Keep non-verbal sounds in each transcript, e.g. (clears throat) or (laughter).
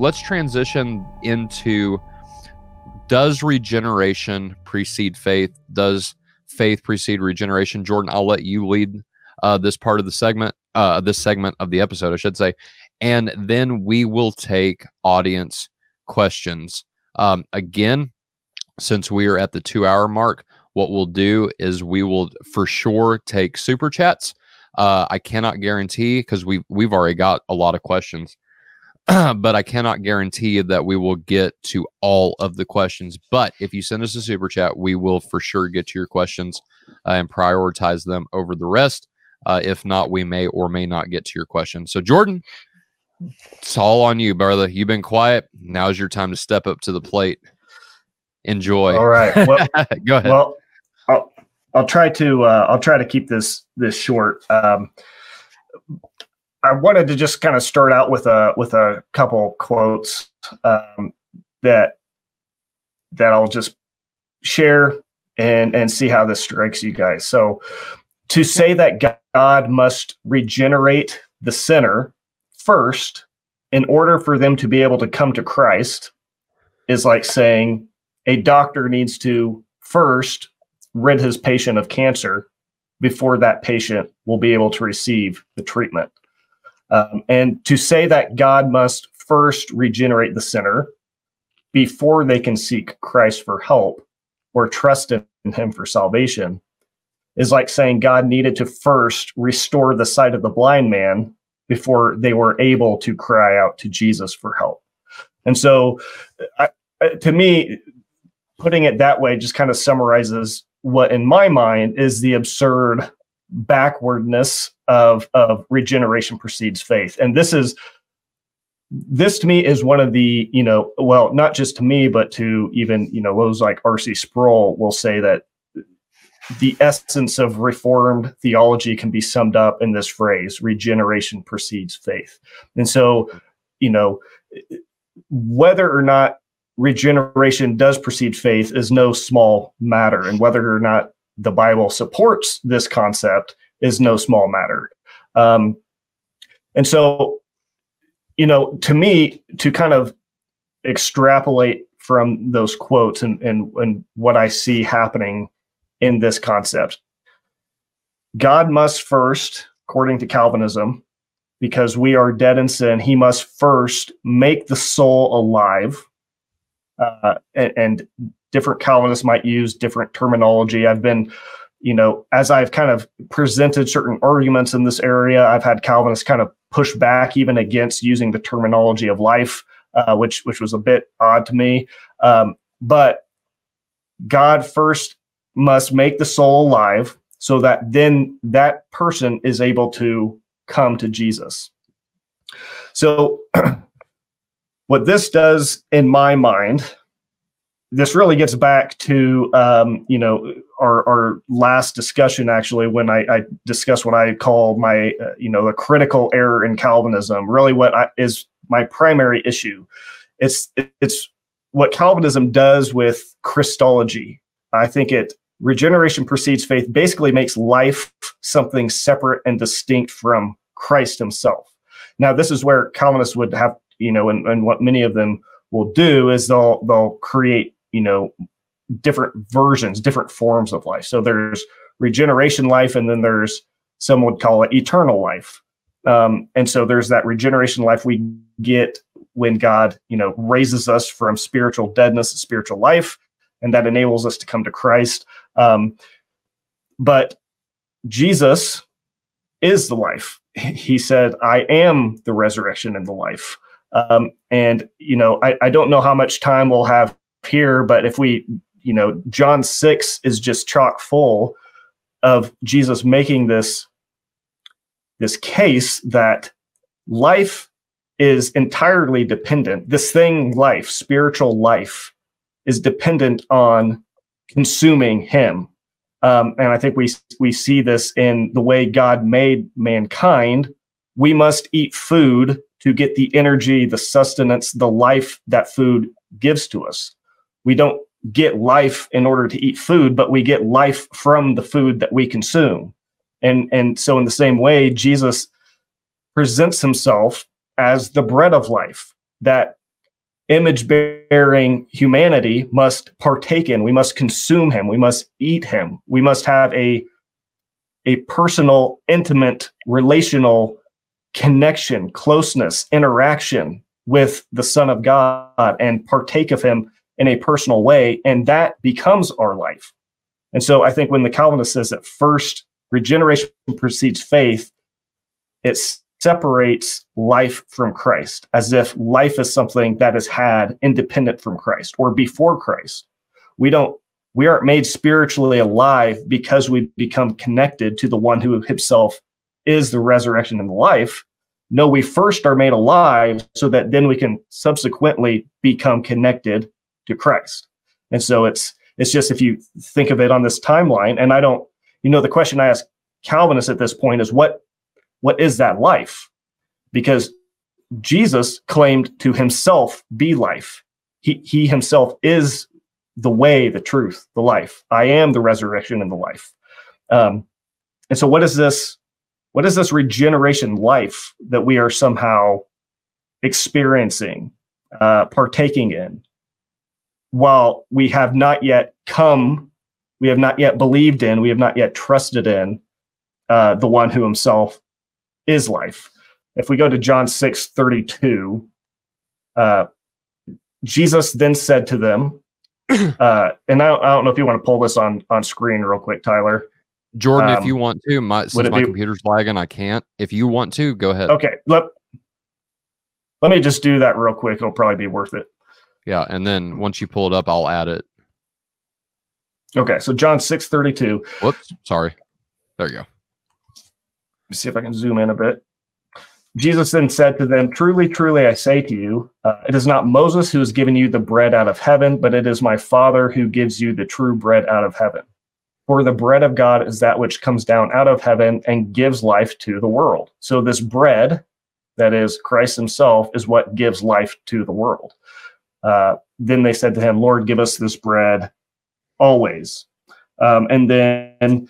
let's transition into does regeneration precede faith? Does faith precede regeneration? Jordan, I'll let you lead uh, this part of the segment, uh, this segment of the episode, I should say, and then we will take audience questions. Um, again, since we are at the two hour mark, what we'll do is we will for sure take super chats. Uh, I cannot guarantee because we we've already got a lot of questions, (clears throat) but I cannot guarantee that we will get to all of the questions. But if you send us a super chat, we will for sure get to your questions uh, and prioritize them over the rest. Uh, if not, we may or may not get to your question. So, Jordan, it's all on you, brother. You've been quiet. Now's your time to step up to the plate. Enjoy. All right. Well, (laughs) go ahead. Well, I'll I'll try to uh, I'll try to keep this this short. Um, I wanted to just kind of start out with a with a couple quotes um, that that I'll just share and and see how this strikes you guys. So, to say that God must regenerate the sinner first in order for them to be able to come to Christ is like saying a doctor needs to first rid his patient of cancer before that patient will be able to receive the treatment. Um, and to say that God must first regenerate the sinner before they can seek Christ for help or trust in him for salvation is like saying God needed to first restore the sight of the blind man before they were able to cry out to Jesus for help. And so, I, to me, putting it that way just kind of summarizes what, in my mind, is the absurd backwardness of of regeneration precedes faith. And this is this to me is one of the you know well not just to me but to even you know those like R.C. Sproul will say that the essence of reformed theology can be summed up in this phrase regeneration precedes faith and so you know whether or not regeneration does precede faith is no small matter and whether or not the bible supports this concept is no small matter um, and so you know to me to kind of extrapolate from those quotes and, and, and what i see happening in this concept. God must first, according to Calvinism, because we are dead in sin, he must first make the soul alive. Uh, and, and different Calvinists might use different terminology. I've been, you know, as I've kind of presented certain arguments in this area, I've had Calvinists kind of push back even against using the terminology of life, uh, which which was a bit odd to me. Um, but God first must make the soul alive so that then that person is able to come to Jesus. So, (clears throat) what this does in my mind, this really gets back to um, you know our, our last discussion actually when I, I discussed what I call my uh, you know the critical error in Calvinism. Really, what I, is my primary issue? It's it's what Calvinism does with Christology. I think it regeneration precedes faith basically makes life something separate and distinct from Christ himself. Now, this is where Calvinists would have, you know, and, and what many of them will do is they'll they'll create, you know, different versions, different forms of life. So there's regeneration life, and then there's some would call it eternal life. Um, and so there's that regeneration life we get when God, you know, raises us from spiritual deadness to spiritual life, and that enables us to come to Christ. Um, but Jesus is the life. (laughs) He said, I am the resurrection and the life. Um, and, you know, I, I don't know how much time we'll have here, but if we, you know, John 6 is just chock full of Jesus making this this case that life is entirely dependent. This thing, life, spiritual life, is dependent on consuming him. Um, and I think we we see this in the way God made mankind. We must eat food to get the energy, the sustenance, the life that food gives to us. We don't get life in order to eat food, but we get life from the food that we consume. And and so in the same way, Jesus presents himself as the bread of life that image bearing humanity must partake in. We must consume him. We must eat him. We must have a, a personal, intimate, relational connection, closeness, interaction with the Son of God and partake of him in a personal way. And that becomes our life. And so I think when the Calvinist says that first regeneration precedes faith, it separates life from Christ as if life is something that is had independent from Christ or before Christ. We don't we aren't made spiritually alive because we become connected to the one who himself is the resurrection and the life. No, we first are made alive so that then we can subsequently become connected to Christ. And so it's it's just if you think of it on this timeline, and I don't, you know, the question I ask Calvinists at this point is what what is that life? Because Jesus claimed to himself be life. He he himself is the way, the truth, the life. I am the resurrection and the life. Um, and so, what is this? What is this regeneration life that we are somehow experiencing, uh, partaking in? While we have not yet come, we have not yet believed in, we have not yet trusted in uh, the one who himself is life. If we go to John 6 32, uh, Jesus then said to them, (clears throat) uh, and I don't, I don't, know if you want to pull this on on screen real quick, Tyler. Jordan, um, if you want to, my since my be, computer's lagging, I can't. If you want to, go ahead. Okay, let let me just do that real quick. It'll probably be worth it. Yeah, and then once you pull it up, I'll add it. Okay, so John six thirty two. Whoops, sorry. There you go. Let's see if I can zoom in a bit. Jesus then said to them, Truly, truly, I say to you, uh, it is not Moses who has given you the bread out of heaven, but it is my Father who gives you the true bread out of heaven. For the bread of God is that which comes down out of heaven and gives life to the world. So, this bread, that is Christ Himself, is what gives life to the world. Uh, then they said to him, Lord, give us this bread always. Um, and then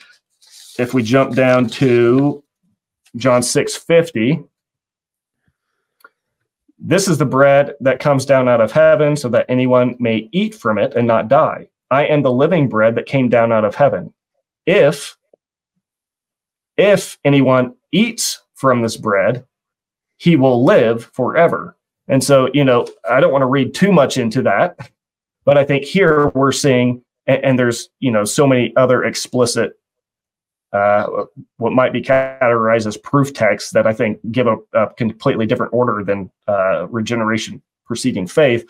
if we jump down to John 6 50, this is the bread that comes down out of heaven so that anyone may eat from it and not die. I am the living bread that came down out of heaven. If if anyone eats from this bread, he will live forever. And so, you know, I don't want to read too much into that, but I think here we're seeing, and, and there's, you know, so many other explicit, uh, what might be categorized as proof texts that I think give a, a completely different order than uh, regeneration preceding faith.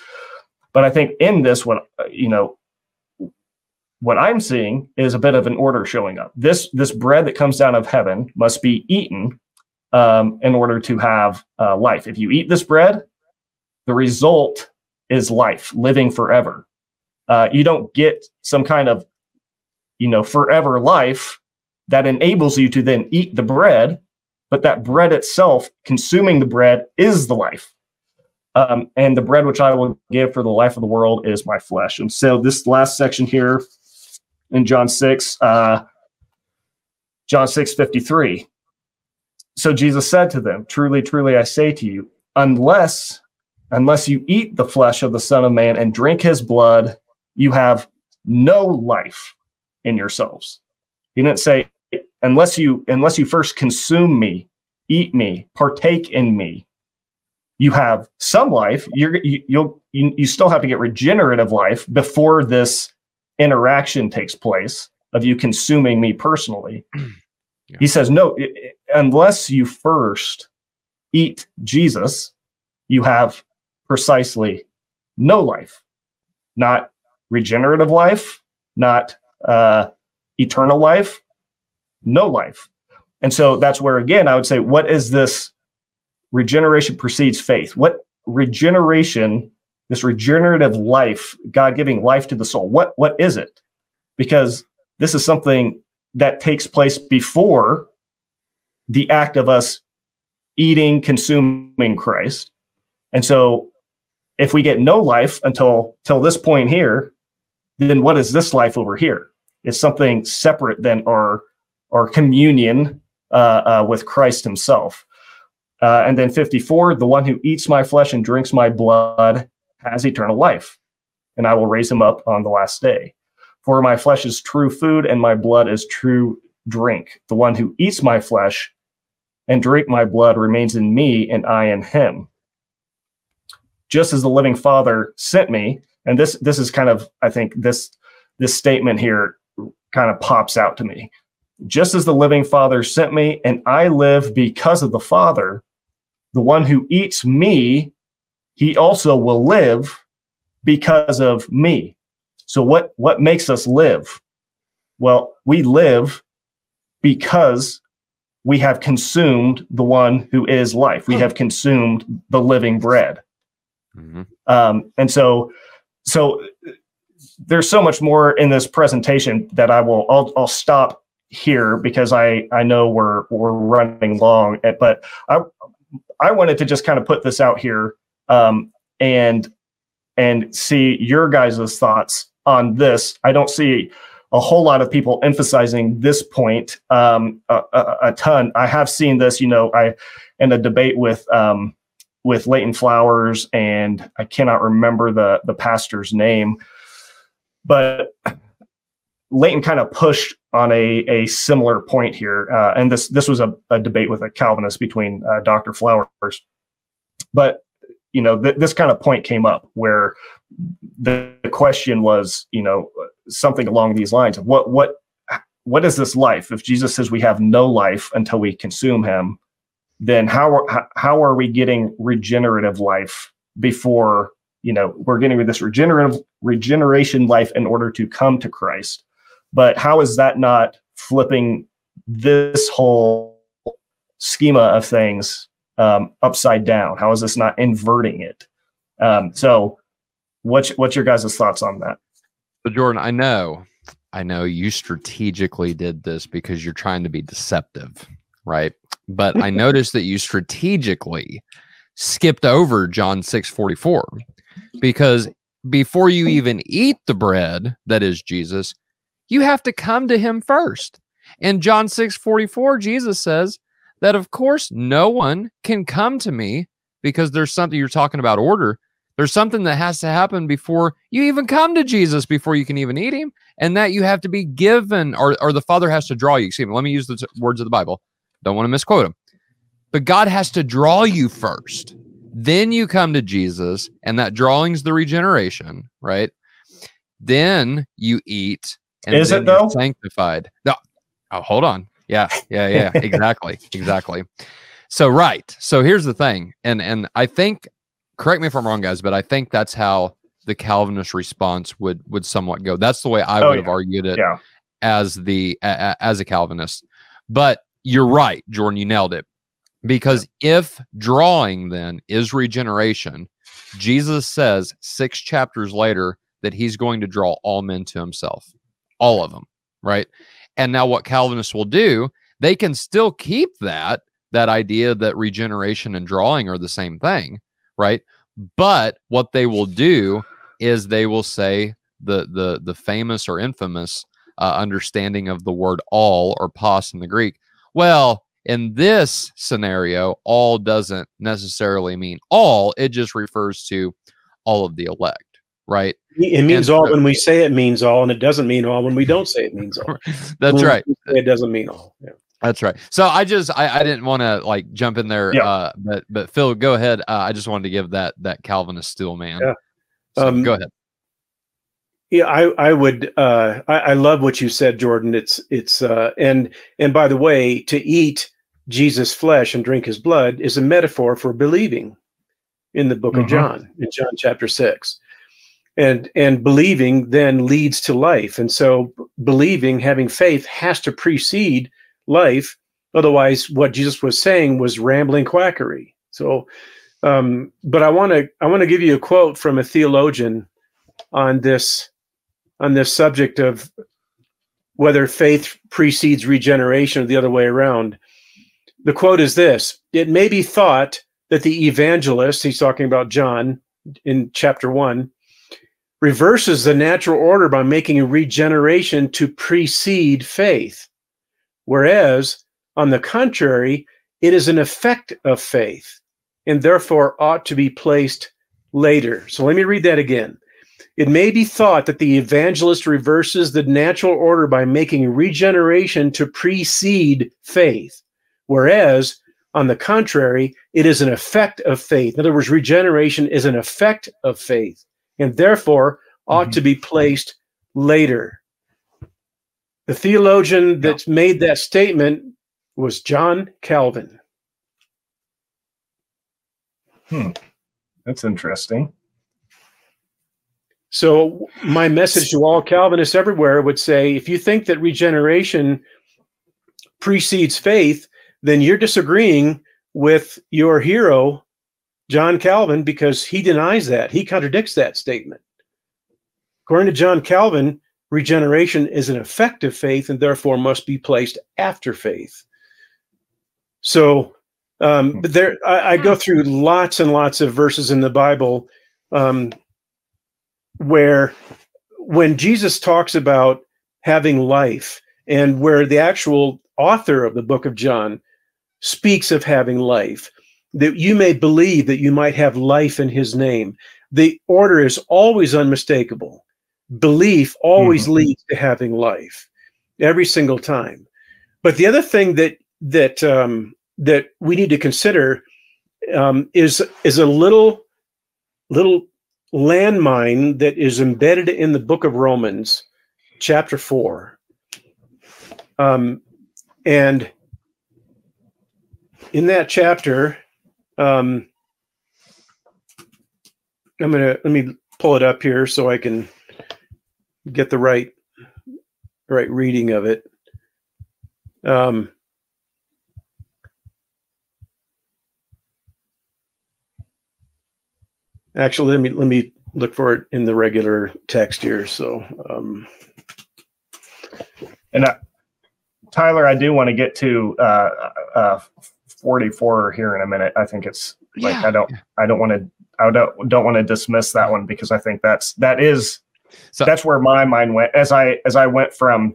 But I think in this, what, you know, what I'm seeing is a bit of an order showing up. This this bread that comes down of heaven must be eaten um, in order to have uh, life. If you eat this bread, the result is life, living forever. Uh, you don't get some kind of, you know, forever life that enables you to then eat the bread, but that bread itself, consuming the bread, is the life. Um, and the bread which I will give for the life of the world is my flesh. And so this last section here in John 6, uh, John 6 53. So Jesus said to them, Truly, truly, I say to you, unless unless you eat the flesh of the Son of Man and drink his blood, you have no life in yourselves. He didn't say, unless you unless you first consume me, eat me, partake in me, you have some life. You're you, you'll you, you still have to get regenerative life before this interaction takes place of you consuming me personally. (clears throat) Yeah. He says, no, unless you first eat Jesus, you have precisely no life, not regenerative life, not uh, eternal life, no life. And so that's where, again, I would say, what is this regeneration precedes faith? What regeneration, this regenerative life, God giving life to the soul, what, what is it? Because this is something that takes place before the act of us eating, consuming Christ. And so if we get no life until till this point here, then what is this life over here? It's something separate than our our communion uh, uh, with Christ Himself. Uh, and then 54, the one who eats my flesh and drinks my blood has eternal life, and I will raise him up on the last day. For my flesh is true food, and my blood is true drink. The one who eats my flesh and drink my blood remains in me, and I in him. Just as the living Father sent me, and this this is kind of I think this this statement here kind of pops out to me. Just as the living Father sent me, and I live because of the Father, the one who eats me, he also will live because of me. So what what makes us live? Well, we live because we have consumed the one who is life. We hmm. have consumed the living bread. Mm-hmm. Um, and so, so there's so much more in this presentation that I will. I'll, I'll stop here because I I know we're we're running long. Eh, but I I wanted to just kind of put this out here um, and and see your guys' thoughts on this. I don't see a whole lot of people emphasizing this point um, a, a, a, ton. I have seen this, you know, I in a debate with um, with Leighton Flowers, and I cannot remember the the pastor's name, but Leighton kind of pushed on a a similar point here, uh, and this this was a, a, debate with a Calvinist between uh, Dr. Flowers, but you know th- this kind of point came up where the question was, you know, something along these lines of what what what is this life? If Jesus says we have no life until we consume Him, then how are, how are we getting regenerative life before you know we're getting this regenerative regeneration life in order to come to Christ? But how is that not flipping this whole schema of things um, upside down? How is this not inverting it? Um, so What's what's your guys' thoughts on that? So Jordan, I know, I know you strategically did this because you're trying to be deceptive, right? But I noticed that you strategically skipped over John 6 44 because before you even eat the bread that is Jesus, you have to come to him first. In John 6 44, Jesus says that, of course, no one can come to me because there's something you're talking about order. There's something that has to happen before you even come to Jesus, before you can even eat him, and that you have to be given, or, or the Father has to draw you. Excuse me, let me use the words of the Bible. Don't want to misquote him. But God has to draw you first. Then you come to Jesus, and that drawing's the regeneration, right? Then you eat. And Is it though? Sanctified. No, oh, hold on. Yeah, yeah, yeah. (laughs) exactly, exactly. So right. So here's the thing, and and I think correct me if I'm wrong, guys, but I think that's how the Calvinist response would would somewhat go. That's the way I oh, would yeah. have argued it yeah. as the a, as a Calvinist. But you're right, Jordan. You nailed it. Because if drawing then is regeneration, Jesus says six chapters later that he's going to draw all men to himself, all of them, right? And now what Calvinists will do, they can still keep that that idea that regeneration and drawing are the same thing, right? But what they will do is they will say the the the famous or infamous uh, understanding of the word all or pas in the Greek. Well, in this scenario, all doesn't necessarily mean all. It just refers to all of the elect, right? It means and all when we say it means all, and it doesn't mean all when we don't say it means (laughs) all. That's when right. It doesn't mean all. Yeah. That's right. So I just I, I didn't want to like jump in there, yeah. uh, but but Phil, go ahead. Uh, I just wanted to give that that Calvinist steel man. Yeah. So um, go ahead. Yeah, I I would uh, I, I love what you said, Jordan. It's it's uh, and and by the way, to eat Jesus' flesh and drink his blood is a metaphor for believing in the book mm-hmm. of John, in John chapter six. And and believing then leads to life. And so believing, having faith has to precede life. Otherwise, what Jesus was saying was rambling quackery. So, um, but I want to I want to give you a quote from a theologian on this on this subject of whether faith precedes regeneration or the other way around. The quote is this: It may be thought that the evangelist, he's talking about John in chapter one, reverses the natural order by making a regeneration to precede faith. Whereas, on the contrary, it is an effect of faith and therefore ought to be placed later. So let me read that again. It may be thought that the evangelist reverses the natural order by making regeneration to precede faith, whereas, on the contrary, it is an effect of faith. In other words, regeneration is an effect of faith and therefore ought mm-hmm. to be placed later. The theologian that yeah. made that statement was John Calvin. Hmm. That's interesting. So, my message to all Calvinists everywhere would say if you think that regeneration precedes faith, then you're disagreeing with your hero, John Calvin, because he denies that. He contradicts that statement. According to John Calvin, regeneration is an effective faith and therefore must be placed after faith. So, um, there, I, I, go through lots and lots of verses in the Bible um, where, when Jesus talks about having life, and where the actual author of the book of John speaks of having life, that you may believe that you might have life in his name. The order is always unmistakable. Belief always mm-hmm. leads to having life every single time. But the other thing that that um, that we need to consider um, is is a little little landmine that is embedded in the book of Romans, chapter four, um, and in that chapter, um, I'm gonna let me pull it up here so I can get the right right reading of it. Um, Actually, let me let me look for it in the regular text here. So, um, and I, Tyler, I do want to get to uh, uh, 44 here in a minute. I think it's like yeah. I don't I don't want to I don't don't want to dismiss that one because I think that's that is so, that's where my mind went as I as I went from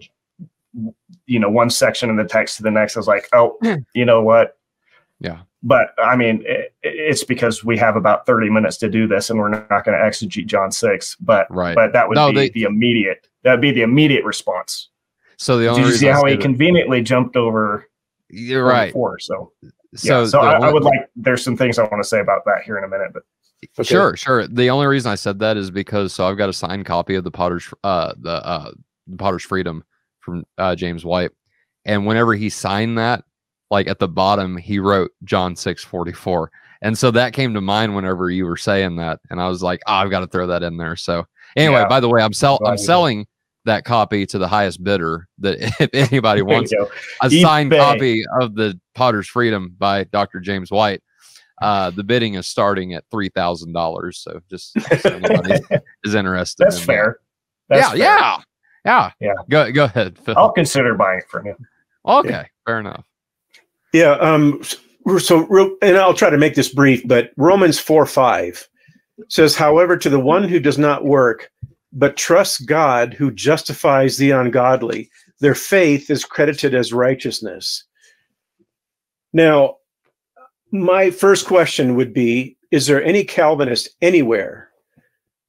you know one section of the text to the next. I was like, oh, (clears throat) you know what? Yeah but I mean, it, it's because we have about 30 minutes to do this and we're not going to exegete John 6, but, right. but that would no, be they, the immediate, that'd be the immediate response. So the only Did you see how he conveniently jumped over? You're right. Before, so, so, yeah, so I, I, would like, there's some things I want to say about that here in a minute, but okay. sure, sure. The only reason I said that is because, so I've got a signed copy of the Potter's, uh, the, uh, Potter's Freedom from, uh, James White. And whenever he signed that, like at the bottom he wrote John 6 44. And so that came to mind whenever you were saying that. And I was like, oh, I've got to throw that in there. So anyway, yeah. by the way, I'm sell I'm selling that copy to the highest bidder that (laughs) if (laughs) anybody wants a signed copy of the Potter's Freedom by Dr. James White. Uh, the bidding is starting at three thousand dollars. So just so anybody (laughs) is interested. That's in fair. That's yeah, fair. yeah, yeah, yeah. Go go ahead. Phil. I'll consider buying it from you. Okay, yeah. fair enough. Yeah. Um, so, and I'll try to make this brief, but Romans 4 5 says, however, to the one who does not work, but trusts God who justifies the ungodly, their faith is credited as righteousness. Now, my first question would be Is there any Calvinist anywhere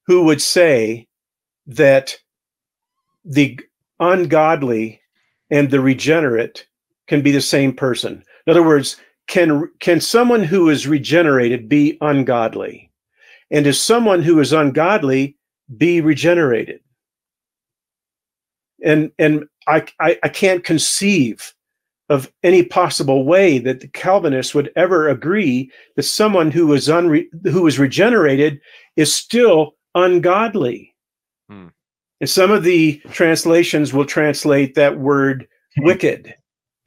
who would say that the ungodly and the regenerate can be the same person? In other words, can can someone who is regenerated be ungodly? And is someone who is ungodly be regenerated? And and I, I, I can't conceive of any possible way that the Calvinists would ever agree that someone who is unre, who is regenerated is still ungodly. Hmm. And some of the translations will translate that word (laughs) wicked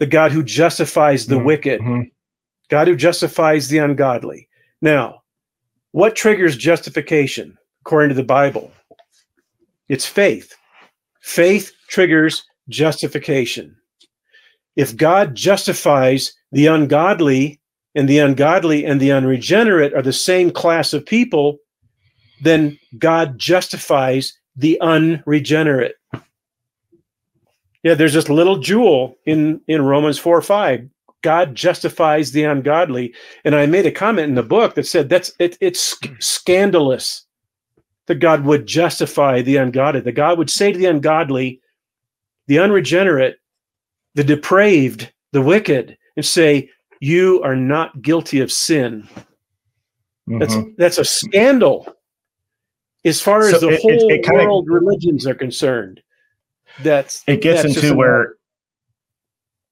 the God who justifies the mm-hmm. wicked, mm-hmm. God who justifies the ungodly. Now, what triggers justification according to the Bible? It's faith. Faith triggers justification. If God justifies the ungodly, and the ungodly and the unregenerate are the same class of people, then God justifies the unregenerate. Yeah, there's this little jewel in in Romans 4 5 God justifies the ungodly. And I made a comment in the book that said that's it, it's scandalous that God would justify the ungodly. That God would say to the ungodly, the unregenerate, the depraved, the wicked, and say, "You are not guilty of sin." Mm-hmm. That's that's a scandal as far as so the it, whole it, it world of, religions are concerned. That's it gets that's into where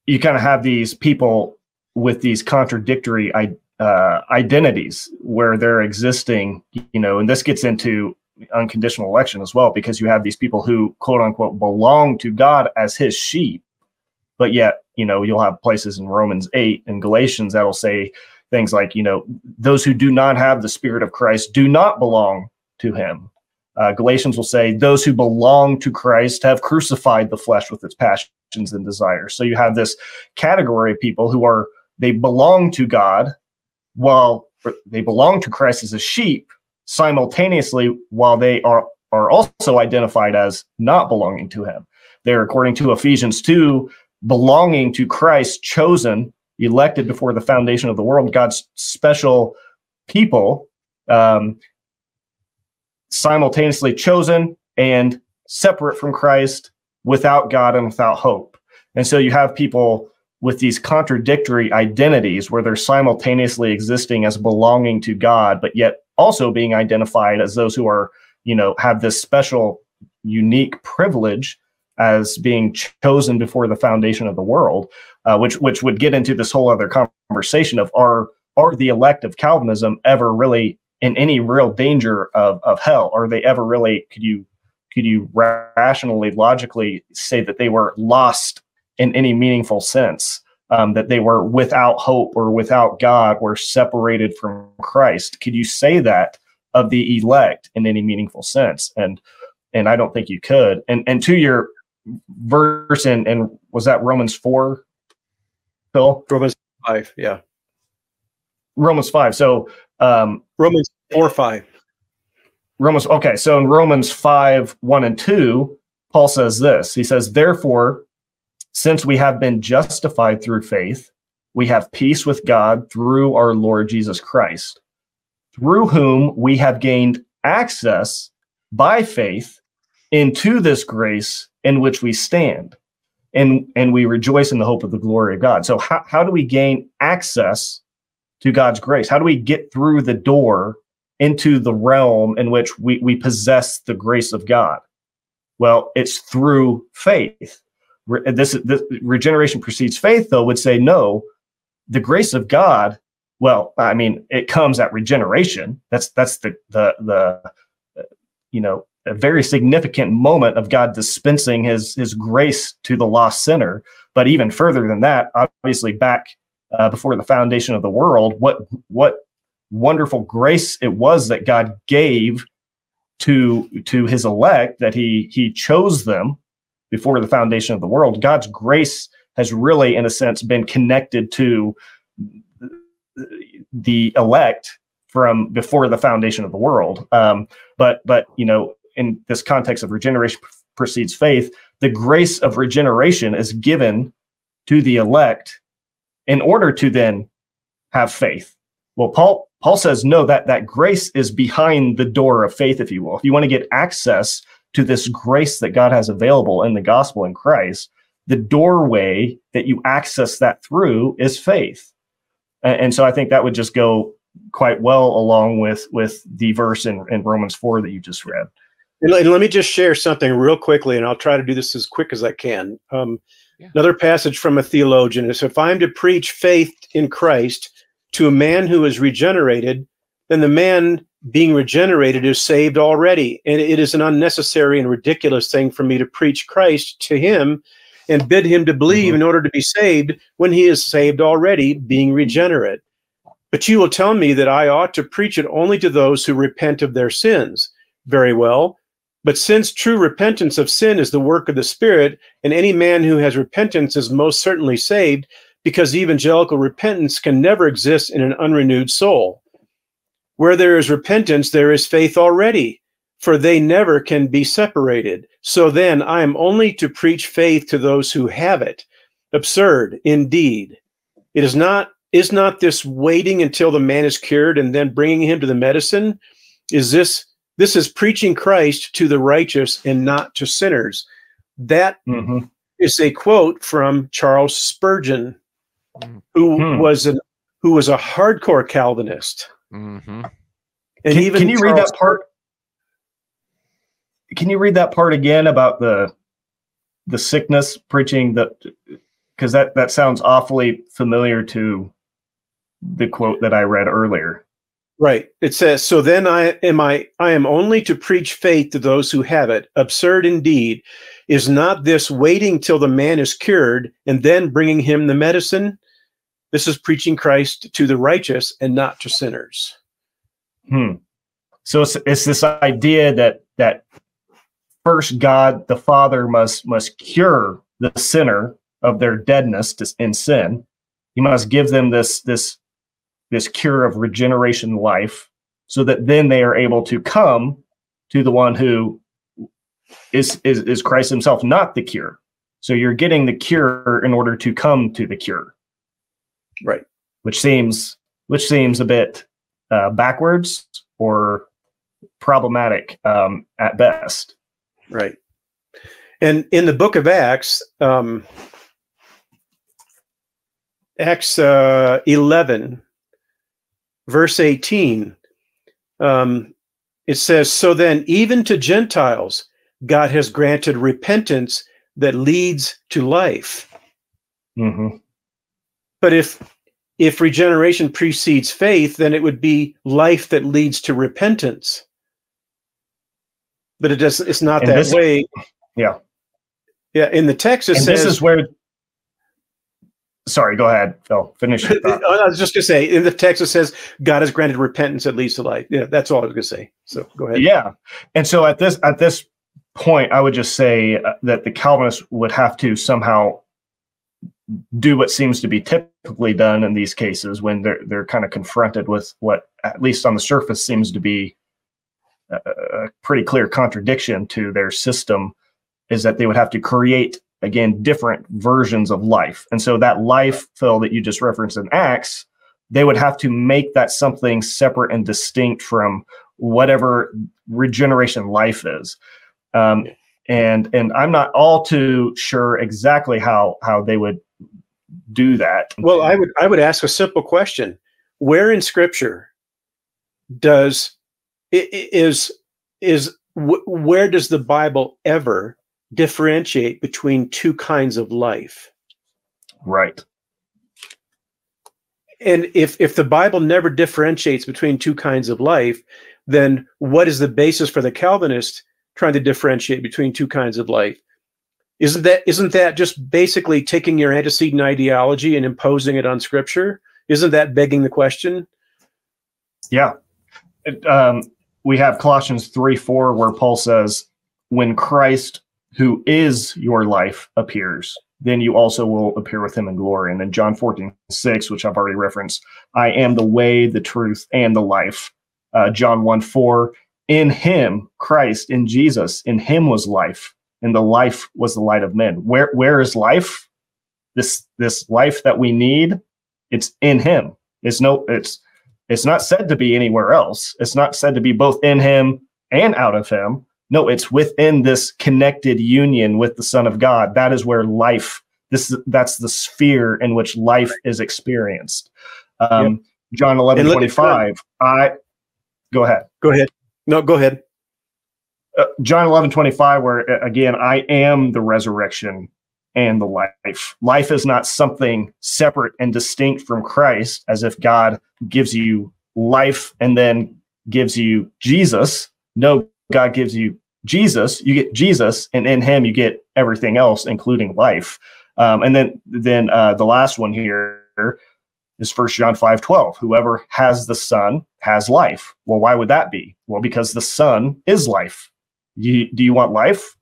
you kind of have these people with these contradictory uh, identities where they're existing, you know, and this gets into unconditional election as well because you have these people who quote unquote belong to God as his sheep, but yet, you know, you'll have places in Romans 8 and Galatians that'll say things like, you know, those who do not have the spirit of Christ do not belong to him. Uh, Galatians will say, those who belong to Christ have crucified the flesh with its passions and desires. So you have this category of people who are, they belong to God while they belong to Christ as a sheep simultaneously while they are, are also identified as not belonging to him. They're, according to Ephesians 2, belonging to Christ, chosen, elected before the foundation of the world, God's special people. Um, simultaneously chosen and separate from Christ without God and without hope. And so you have people with these contradictory identities where they're simultaneously existing as belonging to God, but yet also being identified as those who are, you know, have this special, unique privilege as being chosen before the foundation of the world, uh, which which would get into this whole other conversation of are are the elect of Calvinism ever really in any real danger of, of hell? Are they ever really, could you, could you rationally, logically say that they were lost in any meaningful sense? Um, that they were without hope or without God or separated from Christ. Could you say that of the elect in any meaningful sense? And and I don't think you could. And and to your verse and and was that Romans four, Phil? Romans five, yeah. Romans five. So um, Romans 4 5. Romans, okay. So in Romans 5 1 and 2, Paul says this He says, Therefore, since we have been justified through faith, we have peace with God through our Lord Jesus Christ, through whom we have gained access by faith into this grace in which we stand. And, and we rejoice in the hope of the glory of God. So, how, how do we gain access to God's grace? How do we get through the door into the realm in which we, we possess the grace of God? Well, it's through faith. Re- this, this regeneration precedes faith, though, would say no. The grace of God, well, I mean, it comes at regeneration. That's that's the the the uh, you know a very significant moment of God dispensing His His grace to the lost sinner. But even further than that, obviously, back uh, before the foundation of the world, what what wonderful grace it was that God gave to to his elect that he he chose them before the foundation of the world. God's grace has really, in a sense, been connected to the elect from before the foundation of the world. Um, but but you know, in this context of regeneration precedes faith, the grace of regeneration is given to the elect in order to then have faith. Well, Paul Paul says no that that grace is behind the door of faith if you will. If you want to get access to this grace that God has available in the gospel in Christ, the doorway that you access that through is faith. And, and so I think that would just go quite well along with with the verse in, in Romans 4 that you just read. And let me just share something real quickly, and I'll try to do this as quick as I can. Um, yeah. Another passage from a theologian is if I'm to preach faith in Christ to a man who is regenerated, then the man being regenerated is saved already. And it is an unnecessary and ridiculous thing for me to preach Christ to him and bid him to believe mm-hmm. in order to be saved when he is saved already, being regenerate. But you will tell me that I ought to preach it only to those who repent of their sins. Very well. But since true repentance of sin is the work of the Spirit, and any man who has repentance is most certainly saved, because evangelical repentance can never exist in an unrenewed soul. Where there is repentance, there is faith already, for they never can be separated. So then, I am only to preach faith to those who have it. Absurd, indeed. it is not is not this waiting until the man is cured and then bringing him to the medicine is this this is preaching christ to the righteous and not to sinners That hmm is a quote from charles spurgeon who Hmm. was an who was a hardcore calvinist hmm and can, even can you read that part? Can you read that part again about the the sickness preaching that because that that sounds awfully familiar to the quote that I read earlier. Right. It says, "So then I am I I am only to preach faith to those who have it. Absurd indeed. Is not this waiting till the man is cured and then bringing him the medicine? This is preaching Christ to the righteous and not to sinners." Hmm. So it's, it's this idea that that first God the Father must must cure the sinner of their deadness in sin. He must give them this this this cure of regeneration life, so that then they are able to come to the one who is is is Christ Himself, not the cure. So you're getting the cure in order to come to the cure, Right. which seems which seems a bit uh, backwards or problematic um, at best. Right. And in the book of Acts, um, Acts uh, 11, verse 18, um, it says, So then, even to Gentiles, God has granted repentance that leads to life. hmm But if if regeneration precedes faith, then it would be life that leads to repentance. But it doesn't. It's not And that this- way. Yeah. Yeah. In the text, it And says. this is where. Sorry, go ahead, Phil. Finish (laughs) thought. I was just going to say, in the text, it says God has granted repentance that leads to life. Yeah, that's all I was going to say. So go ahead. yeah and so at this at this point i would just say uh, that the calvinists would have to somehow do what seems to be typically done in these cases when they're they're kind of confronted with what at least on the surface seems to be a, a pretty clear contradiction to their system is that they would have to create again different versions of life. And so that life phil that you just referenced in acts they would have to make that something separate and distinct from whatever regeneration life is. Um, and and i'm not all too sure exactly how how they would do that. Well, I would I would ask a simple question: Where in Scripture does is is where does the Bible ever differentiate between two kinds of life? right And if if the Bible never differentiates between two kinds of life, then what is the basis for the Calvinist trying to differentiate between two kinds of life? Isn't that isn't that just basically taking your antecedent ideology and imposing it on Scripture? Isn't that begging the question? yeah It, um, we have colossians 3 4 where paul says when christ who is your life appears then you also will appear with him in glory. And then john 14 6 which i've already referenced i am the way the truth and the life. Uh, john 1 4 in him christ in jesus in him was life and the life was the light of men. Where where is life? This this life that we need it's in him. It's no it's it's not said to be anywhere else. It's not said to be both in him and out of him no it's within this connected union with the son of god that is where life this that's the sphere in which life is experienced um john 11 look 25 i go ahead Go ahead. No, go ahead. uh, John 11, 25, where uh, again, I am the resurrection and the life. Life is not something separate and distinct from Christ, as if God gives you life and then gives you Jesus. No, God gives you Jesus. You get Jesus, and in Him you get everything else, including life. Um, and then, then uh, the last one here is First John 5, 12. Whoever has the Son has life. Well, why would that be? Well, because the Son is life you, do you want life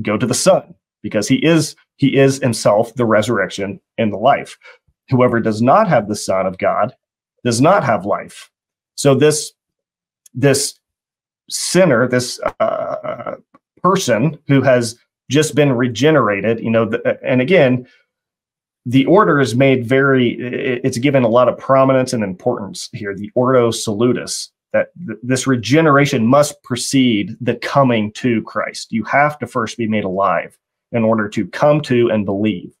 go to the son because he is he is himself the resurrection and the life whoever does not have the son of god does not have life so this this sinner this uh, person who has just been regenerated you know the, and again the order is made very it's given a lot of prominence and importance here the ordo salutis that th- this regeneration must precede the coming to christ. You have to first be made alive in order to come to and believe.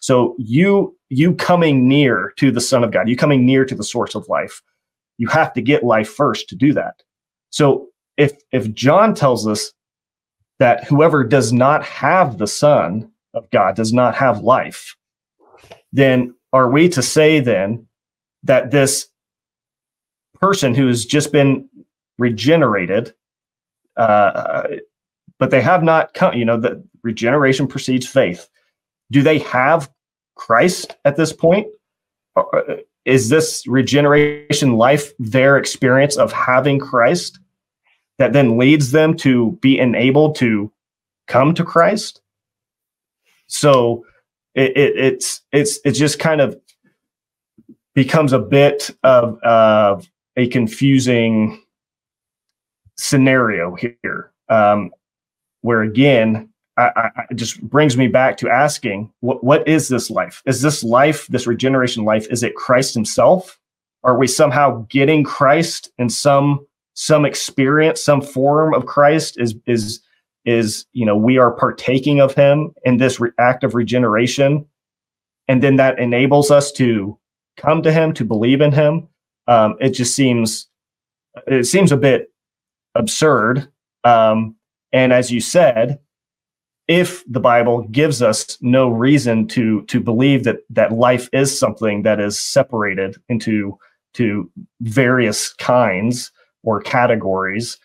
So you you coming near to the son of god you coming near to the source of life you have to get life first to do that so if if john tells us that whoever does not have the son of god does not have life then are we to say then that this person who has just been regenerated, uh, but they have not come, you know, the regeneration precedes faith. Do they have Christ at this point? Is this regeneration life their experience of having Christ that then leads them to be enabled to come to Christ? So it, it, it's it's it just kind of becomes a bit of uh, a confusing scenario here, um, where again, I, I, it just brings me back to asking, what what is this life? Is this life, this regeneration life, is it Christ Himself? Are we somehow getting Christ in some some experience, some form of Christ? Is is is you know we are partaking of him in this re- act of regeneration and then that enables us to come to him to believe in him um, it just seems it seems a bit absurd um, and as you said if the bible gives us no reason to to believe that that life is something that is separated into to various kinds or categories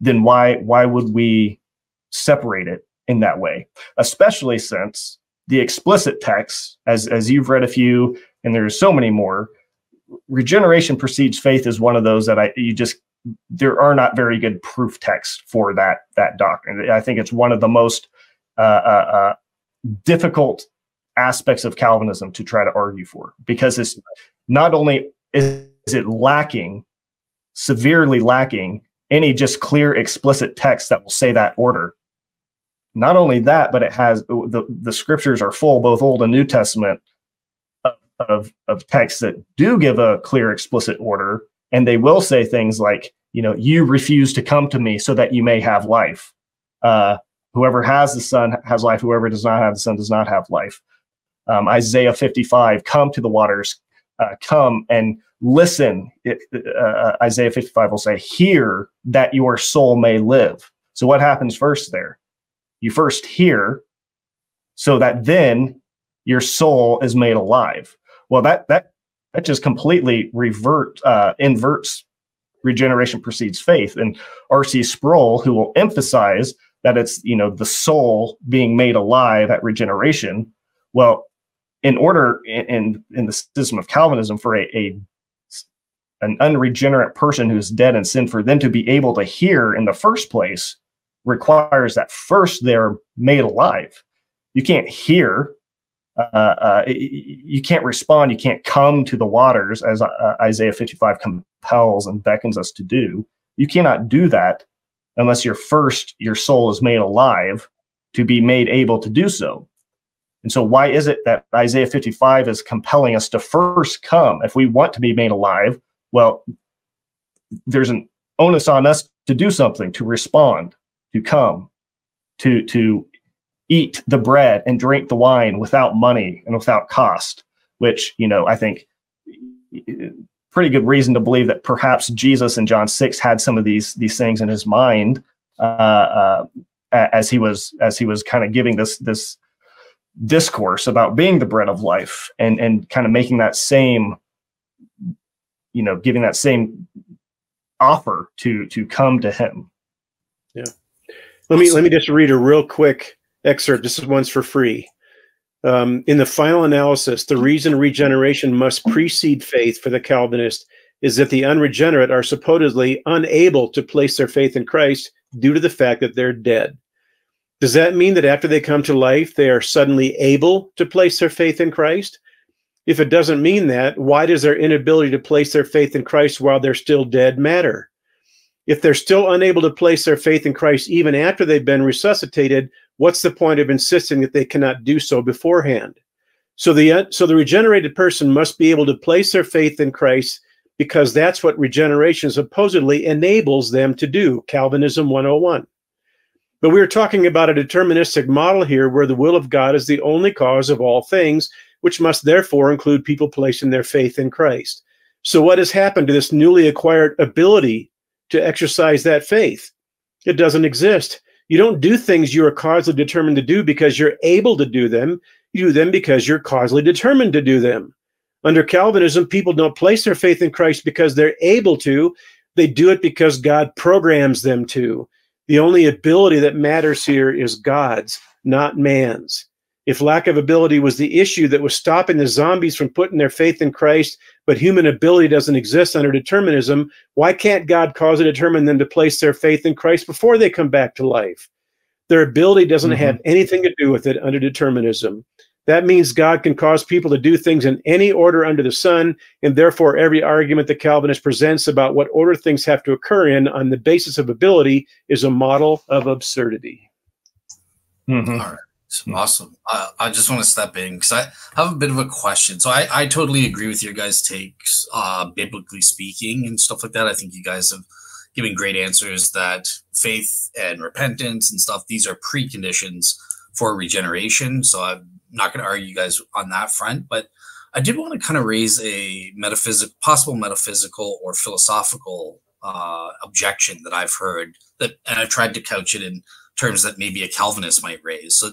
then why why would we separate it in that way, especially since the explicit texts, as as you've read a few, and there's so many more. Regeneration precedes faith is one of those that I you just there are not very good proof texts for that that doctrine. I think it's one of the most uh, uh, uh, difficult aspects of Calvinism to try to argue for because it's not only is it lacking, severely lacking any just clear explicit text that will say that order, not only that, but it has the, the scriptures are full, both Old and New Testament, of, of, of texts that do give a clear, explicit order. And they will say things like, you know, you refuse to come to me so that you may have life. Uh, whoever has the Son has life. Whoever does not have the Son does not have life. Um, Isaiah 55, come to the waters, uh, come and listen. It, uh, Isaiah 55 will say, hear that your soul may live. So what happens first there? You first hear so that then your soul is made alive. Well, that that that just completely revert uh, inverts regeneration precedes faith. And R.C. Sproul, who will emphasize that it's you know the soul being made alive at regeneration. Well, in order in in the system of Calvinism for a, a an unregenerate person who's dead in sin for them to be able to hear in the first place requires that first they're made alive. You can't hear, uh, uh, you can't respond, you can't come to the waters as uh, Isaiah 55 compels and beckons us to do. You cannot do that unless your first your soul is made alive to be made able to do so. And so, why is it that Isaiah 55 is compelling us to first come if we want to be made alive? Well, there's an onus on us to do something, to respond to come, to to eat the bread and drink the wine without money and without cost, which you know I think pretty good reason to believe that perhaps Jesus in John six had some of these these things in his mind uh, uh, as he was as he was kind of giving this this discourse about being the bread of life and and kind of making that same you know giving that same offer to to come to him yeah let me let me just read a real quick excerpt. This is one's for free. Um, in the final analysis, the reason regeneration must precede faith for the Calvinist is that the unregenerate are supposedly unable to place their faith in Christ due to the fact that they're dead. Does that mean that after they come to life, they are suddenly able to place their faith in Christ? If it doesn't mean that, why does their inability to place their faith in Christ while they're still dead matter? If they're still unable to place their faith in Christ even after they've been resuscitated, what's the point of insisting that they cannot do so beforehand? So the so the regenerated person must be able to place their faith in Christ because that's what regeneration supposedly enables them to do. Calvinism 101. But we are talking about a deterministic model here where the will of God is the only cause of all things, which must therefore include people placing their faith in Christ. So, what has happened to this newly acquired ability to exercise that faith? It doesn't exist. You don't do things you are causally determined to do because you're able to do them. You do them because you're causally determined to do them. Under Calvinism, people don't place their faith in Christ because they're able to. They do it because God programs them to. The only ability that matters here is God's, not man's. If lack of ability was the issue that was stopping the zombies from putting their faith in Christ, but human ability doesn't exist under determinism, why can't God cause or determine them to place their faith in Christ before they come back to life? Their ability doesn't mm-hmm. have anything to do with it under determinism. That means God can cause people to do things in any order under the sun, and therefore every argument the Calvinist presents about what order things have to occur in on the basis of ability is a model of absurdity. Mm-hmm. All right. Awesome. I, I just want to step in because I have a bit of a question. So I, I totally agree with your guys' takes, uh, biblically speaking and stuff like that. I think you guys have given great answers that faith and repentance and stuff, these are preconditions for regeneration. So I'm not going to argue you guys on that front, but I did want to kind of raise a metaphysical, possible metaphysical or philosophical uh, objection that I've heard that, and I've tried to couch it in terms that maybe a Calvinist might raise. So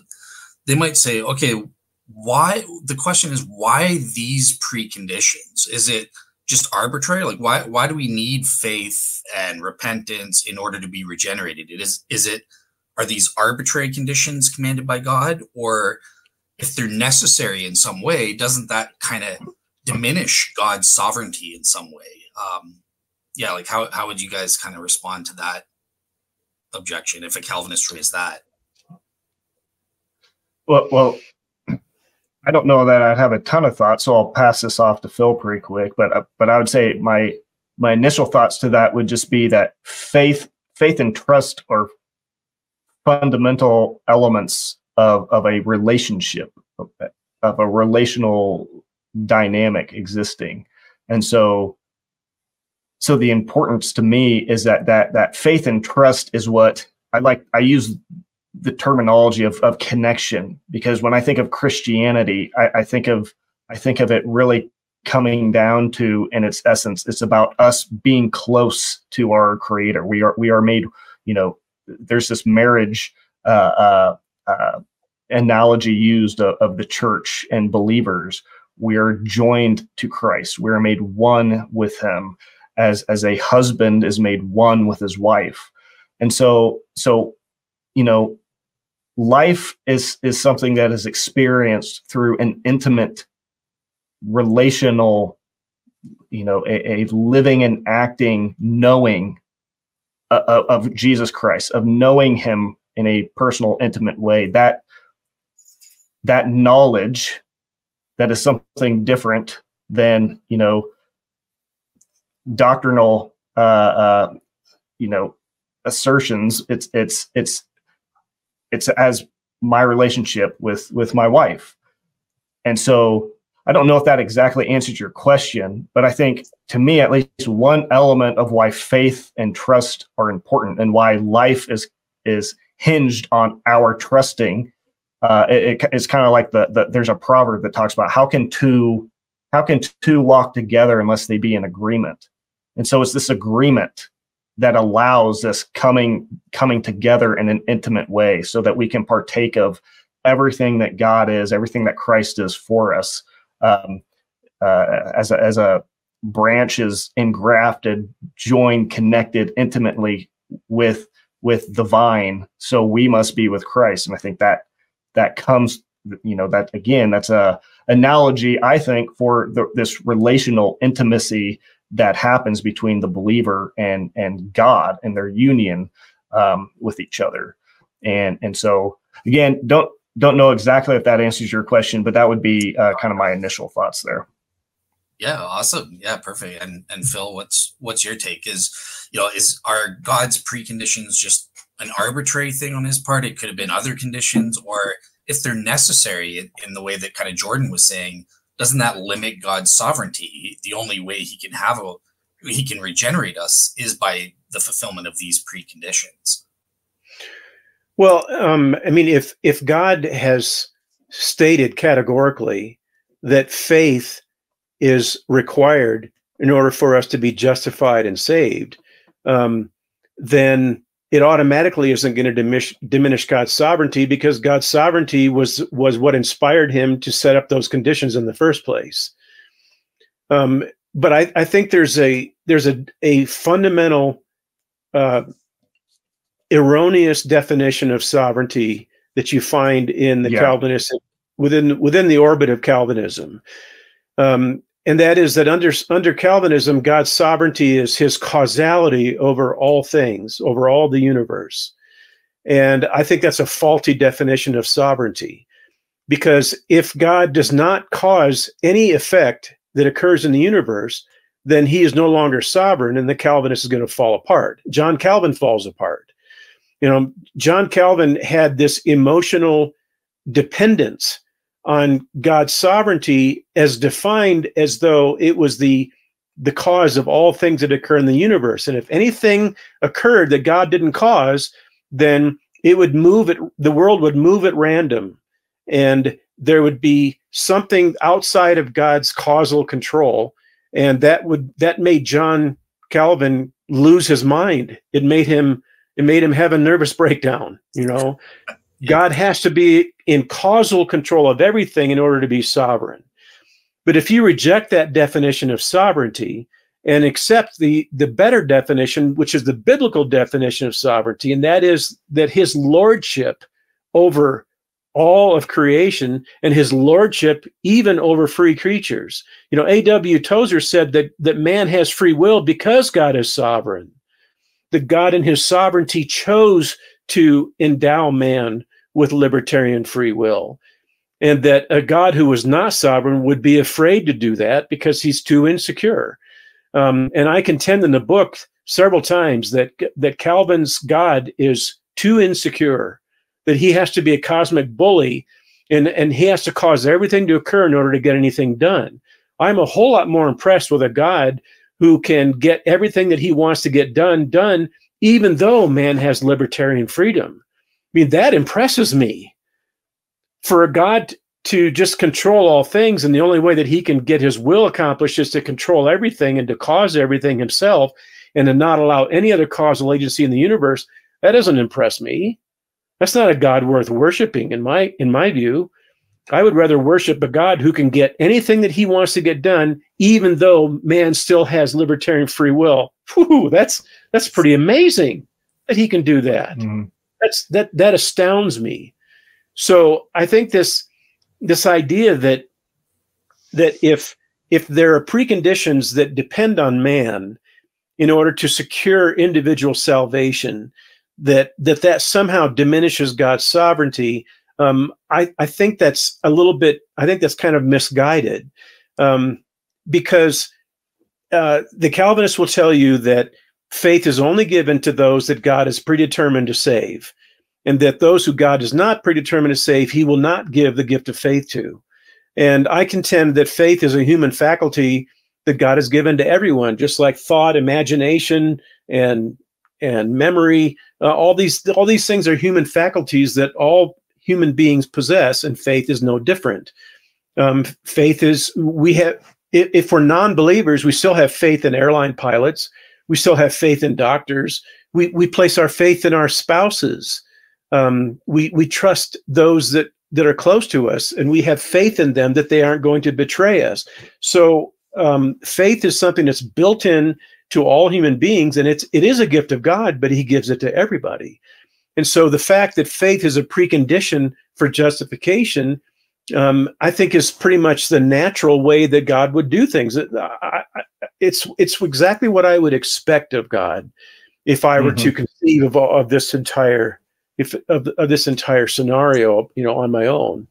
they might say, okay, why? The question is, why these preconditions? Is it just arbitrary? Like, why? Why do we need faith and repentance in order to be regenerated? It is. Is it? Are these arbitrary conditions commanded by God, or if they're necessary in some way, doesn't that kind of diminish God's sovereignty in some way? Um, yeah, like how how would you guys kind of respond to that objection if a Calvinist raised that? Well, well, I don't know that I'd have a ton of thoughts, so I'll pass this off to Phil pretty quick. But uh, but I would say my my initial thoughts to that would just be that faith faith and trust are fundamental elements of of a relationship of, of a relational dynamic existing, and so so the importance to me is that that that faith and trust is what I like. I use the terminology of, of connection because when I think of Christianity, I, I think of I think of it really coming down to in its essence, it's about us being close to our creator. We are we are made, you know, there's this marriage uh, uh, uh, analogy used of, of the church and believers. We are joined to Christ. We are made one with him as as a husband is made one with his wife. And so so you know life is is something that is experienced through an intimate relational you know a, a living and acting knowing uh, uh, of jesus christ of knowing him in a personal intimate way. That that knowledge that is something different than you know doctrinal uh, uh you know assertions. It's it's it's it's as my relationship with with my wife. And so i don't know if that exactly answers your question but i think to me at least one element of why faith and trust are important and why life is is hinged on our trusting uh, it, it's kind of like the, the there's a proverb that talks about how can two how can two walk together unless they be in agreement? And so it's this agreement that allows this coming coming together in an intimate way so that we can partake of everything that God is, everything that Christ is for us. Um, uh, as a, as a branch is engrafted, joined, connected intimately with with the vine, so we must be with Christ. And I think that that comes, you know, that again, that's a analogy I think for the, this relational intimacy that happens between the believer and and God and their union um, with each other. And and so again, don't don't know exactly if that answers your question, but that would be uh, kind of my initial thoughts there. Yeah, awesome. Yeah, perfect. And and Phil, what's what's your take? Is you know is are God's preconditions just an arbitrary thing on His part? It could have been other conditions, or if they're necessary in, in the way that kind of Jordan was saying, doesn't that limit God's sovereignty? The only way he can have a he can regenerate us is by the fulfillment of these preconditions. Well, um, I mean, if if God has stated categorically that faith is required in order for us to be justified and saved, um, then it automatically isn't going to diminish diminish God's sovereignty because God's sovereignty was was what inspired him to set up those conditions in the first place. Um, but I, I think there's a there's a a fundamental uh, erroneous definition of sovereignty that you find in the yeah. Calvinist within within the orbit of Calvinism. Um, and that is that under under Calvinism, God's sovereignty is His causality over all things, over all the universe, and I think that's a faulty definition of sovereignty, because if God does not cause any effect that occurs in the universe, then He is no longer sovereign, and the Calvinist is going to fall apart. John Calvin falls apart. You know, John Calvin had this emotional dependence on God's sovereignty as defined as though it was the the cause of all things that occur in the universe. And if anything occurred that God didn't cause, then it would move it, the world would move at random. And there would be something outside of God's causal control. And that would that made John Calvin lose his mind. It made him it made him have a nervous breakdown, you know. God has to be in causal control of everything in order to be sovereign. But if you reject that definition of sovereignty and accept the, the better definition, which is the biblical definition of sovereignty, and that is that his lordship over all of creation and his lordship even over free creatures. You know, A.W. Tozer said that, that man has free will because God is sovereign. That God in his sovereignty chose to endow man with libertarian free will. And that a God who was not sovereign would be afraid to do that because he's too insecure. Um, and I contend in the book several times that that Calvin's God is too insecure, that he has to be a cosmic bully, and and he has to cause everything to occur in order to get anything done. I'm a whole lot more impressed with a God who can get everything that he wants to get done done even though man has libertarian freedom. I mean, that impresses me. For a God to just control all things, and the only way that he can get his will accomplished is to control everything and to cause everything himself and to not allow any other causal agency in the universe, that doesn't impress me. That's not a God worth worshiping in my in my view. I would rather worship a God who can get anything that he wants to get done, even though man still has libertarian free will. Whew, that's that's pretty amazing that he can do that. Mm-hmm. That's that that astounds me. So I think this this idea that that if if there are preconditions that depend on man in order to secure individual salvation, that that that somehow diminishes God's sovereignty um, I, I think that's a little bit, I think that's kind of misguided um, because uh, the Calvinists will tell you that faith is only given to those that God is predetermined to save, and that those who God is not predetermined to save, he will not give the gift of faith to. And I contend that faith is a human faculty that God has given to everyone, just like thought, imagination, and and memory. Uh, all these all these things are human faculties that all human beings possess, and faith is no different. Um, faith is we have if, if we're non-believers, we still have faith in airline pilots. We still have faith in doctors. We we place our faith in our spouses. Um, we we trust those that that are close to us, and we have faith in them that they aren't going to betray us. So um, faith is something that's built in to all human beings, and it's it is a gift of God, but He gives it to everybody. And so the fact that faith is a precondition for justification, um, I think, is pretty much the natural way that God would do things. It's it's exactly what I would expect of God if I were mm-hmm. to conceive of, of this entire if of, of this entire scenario, you know, on my own.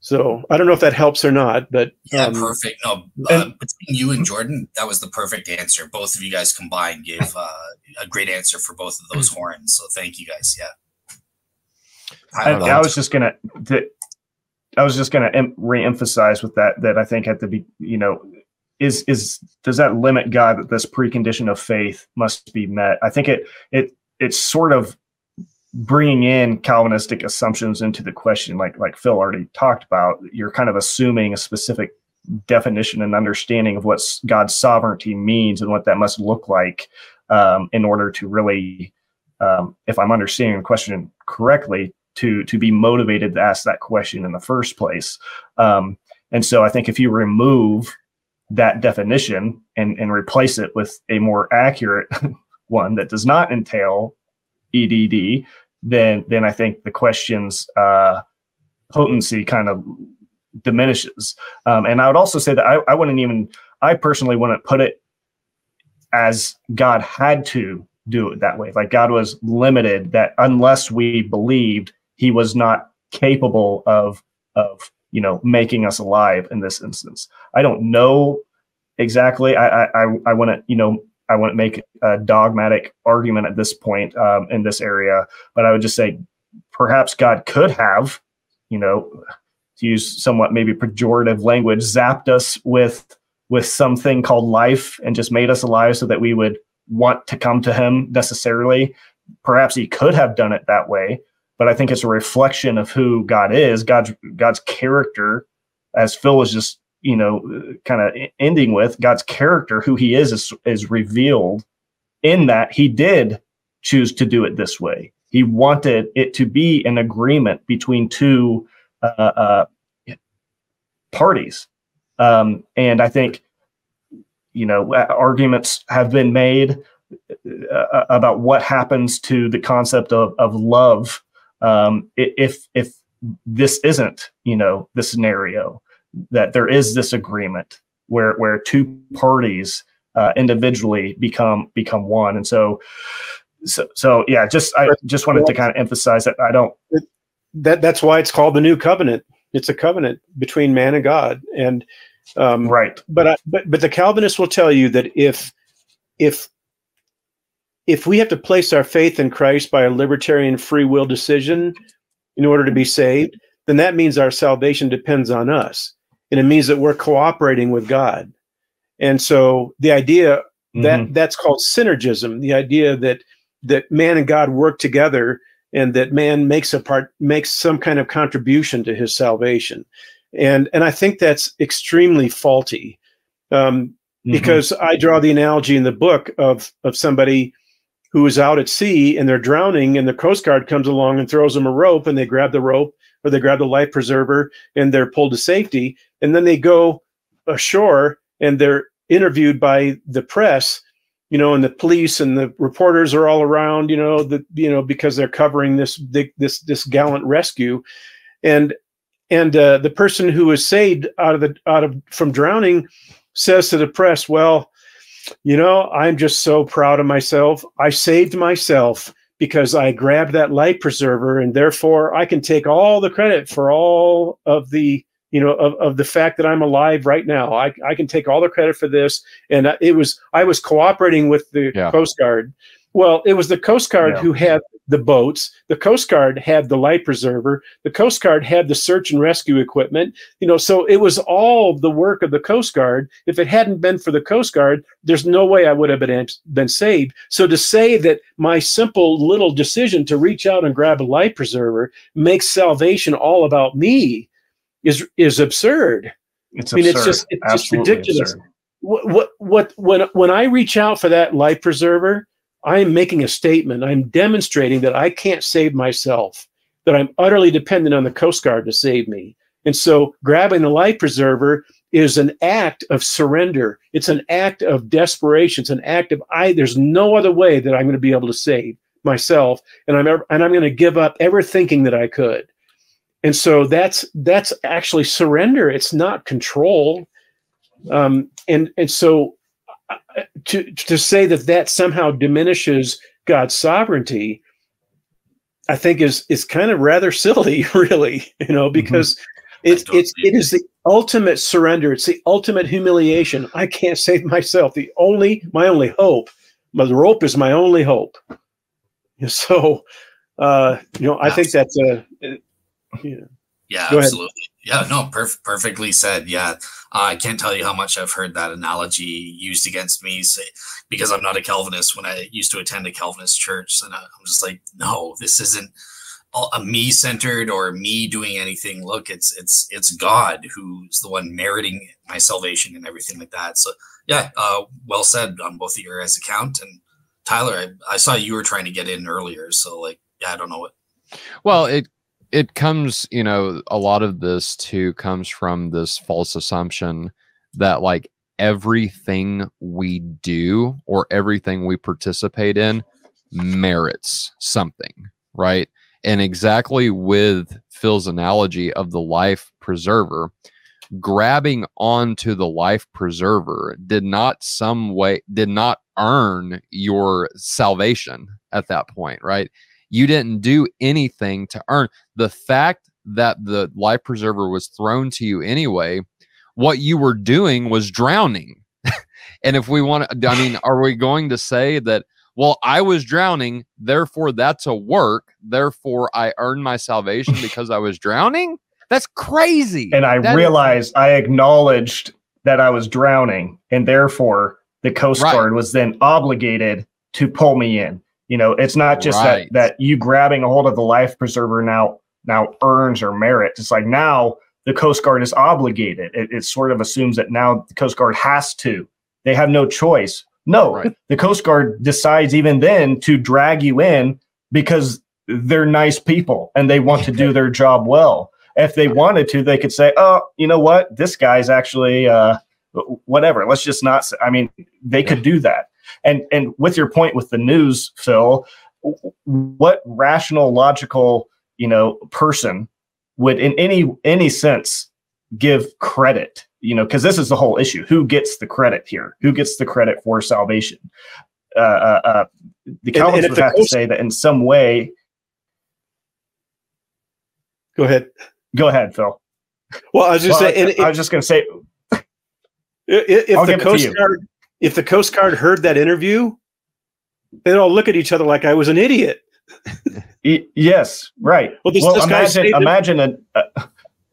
So I don't know if that helps or not, but yeah, um, perfect. No, uh, between you and Jordan, that was the perfect answer. Both of you guys combined gave uh, a great answer for both of those horns. So thank you guys. Yeah. I, I, was just gonna. The, I was just going to em- re-emphasize with that that I think at the be, you know is is does that limit God that this precondition of faith must be met? I think it it it's sort of bringing in Calvinistic assumptions into the question, like like Phil already talked about. You're kind of assuming a specific definition and understanding of what God's sovereignty means and what that must look like um, in order to really, um, if I'm understanding the question correctly, to to be motivated to ask that question in the first place. Um, and so I think if you remove that definition and, and replace it with a more accurate (laughs) one that does not entail EDD, then then I think the question's uh, potency kind of diminishes. Um, and I would also say that I, I wouldn't even, I personally wouldn't put it as God had to do it that way. Like God was limited that unless we believed he was not capable of, of, you know, making us alive in this instance. I don't know exactly. I, I, I wouldn't, you know, I wouldn't make a dogmatic argument at this point um, in this area, but I would just say perhaps God could have, you know, to use somewhat maybe pejorative language, zapped us with with something called life and just made us alive so that we would want to come to him necessarily. Perhaps he could have done it that way, but I think it's a reflection of who God is, God's God's character, as Phil was just you know kind of ending with God's character, who He is, is, is revealed in that He did choose to do it this way. He wanted it to be an agreement between two uh, uh, parties. Um, and I think, you know, arguments have been made uh, about what happens to the concept of, of love um, if if this isn't, you know, the scenario that there is this agreement where where two parties uh, individually become become one, and so so so yeah, just I just wanted to kind of emphasize that I don't. That that's why it's called the new covenant it's a covenant between man and God. And um, right. But I, but but the Calvinists will tell you that if if if we have to place our faith in Christ by a libertarian free will decision in order to be saved, then that means our salvation depends on us. And it means that we're cooperating with God. And so the idea that mm-hmm. that's called synergism, the idea that that man and God work together and that man makes a part makes some kind of contribution to his salvation and and i think that's extremely faulty um, mm-hmm. because i draw the analogy in the book of of somebody who is out at sea and they're drowning and the coast guard comes along and throws them a rope and they grab the rope or they grab the life preserver and they're pulled to safety. And then they go ashore and they're interviewed by the press you know, and the police and the reporters are all around, you know, the you know because they're covering this this this gallant rescue, and and uh, the person who was saved out of the out of from drowning says to the press, "Well, you know, I'm just so proud of myself. I saved myself." Because I grabbed that life preserver, and therefore I can take all the credit for all of the you know, of, of the fact that I'm alive right now. I, I can take all the credit for this. And uh, it was, I was cooperating with the yeah. Coast Guard. Well, it was the Coast Guard yeah. who had the boats. The Coast Guard had the life preserver. The Coast Guard had the search and rescue equipment. You know, so it was all the work of the Coast Guard. If it hadn't been for the Coast Guard, there's no way I would have been been saved. So to say that my simple little decision to reach out and grab a life preserver makes salvation all about me is is absurd. It's I mean, absurd. it's just it's Absolutely just ridiculous. What, what what when when I reach out for that life preserver, I am making a statement. I'm demonstrating that I can't save myself. That I'm utterly dependent on the Coast Guard to save me. And so, grabbing the life preserver is an act of surrender. It's an act of desperation. It's an act of I. There's no other way that I'm going to be able to save myself, and I'm ever, and I'm going to give up ever thinking that I could and so that's that's actually surrender it's not control um, and and so to to say that that somehow diminishes god's sovereignty i think is is kind of rather (laughs) silly really you know mm-hmm. because mm-hmm. it's it's it is the ultimate surrender it's the ultimate humiliation i can't save myself the only my only hope my rope is my only hope (laughs) so uh you know i think that's a yeah. Yeah, Go absolutely. Yeah, no, perf- perfectly said. Yeah, uh, I can't tell you how much I've heard that analogy used against me say, because I'm not a Calvinist. When I used to attend a Calvinist church, and I'm just like, no, this isn't a me centered or me doing anything. Look, it's it's it's God who's the one meriting my salvation and everything like that. So yeah, uh, well said on both of your guys' account. And Tyler, I, I saw you were trying to get in earlier, so like, yeah, I don't know what. Well, it it comes, you know, a lot of this too comes from this false assumption that like everything we do or everything we participate in merits something, right? And exactly with Phil's analogy of the life preserver, grabbing onto the life preserver did not some way did not earn your salvation at that point, right? You didn't do anything to earn the fact that the life preserver was thrown to you anyway. What you were doing was drowning. (laughs) and if we want to, I (laughs) mean, are we going to say that, well, I was drowning, therefore that's a work, therefore I earned my salvation (laughs) because I was drowning? That's crazy. And I that realized is- I acknowledged that I was drowning, and therefore the Coast Right. Guard was then obligated to pull me in. You know, it's not just Right. that that you grabbing a hold of the life preserver now now earns or merits. It's like now the Coast Guard is obligated. It, it sort of assumes that now the Coast Guard has to. They have no choice. No, Right. the Coast Guard decides even then to drag you in because they're nice people and they want to do their job well. If they wanted to, they could say, "Oh, you know what? This guy's actually uh, whatever. Let's just not." I mean, they could do that. And and with your point with the news, Phil, what rational, logical, you know, person would, in any any sense, give credit? You know, because this is the whole issue: who gets the credit here? Who gets the credit for salvation? Uh, uh, uh, the Calvinists would have to say that in some way. Go ahead. Go ahead, Phil. Well, I was just Well, saying, I, I was just going to say, i- if the give it to Coast. Guard, if the Coast Guard heard that interview, they'd all look at each other like I was an idiot. yes, right. Well, this- well, this imagine, saying- imagine a, a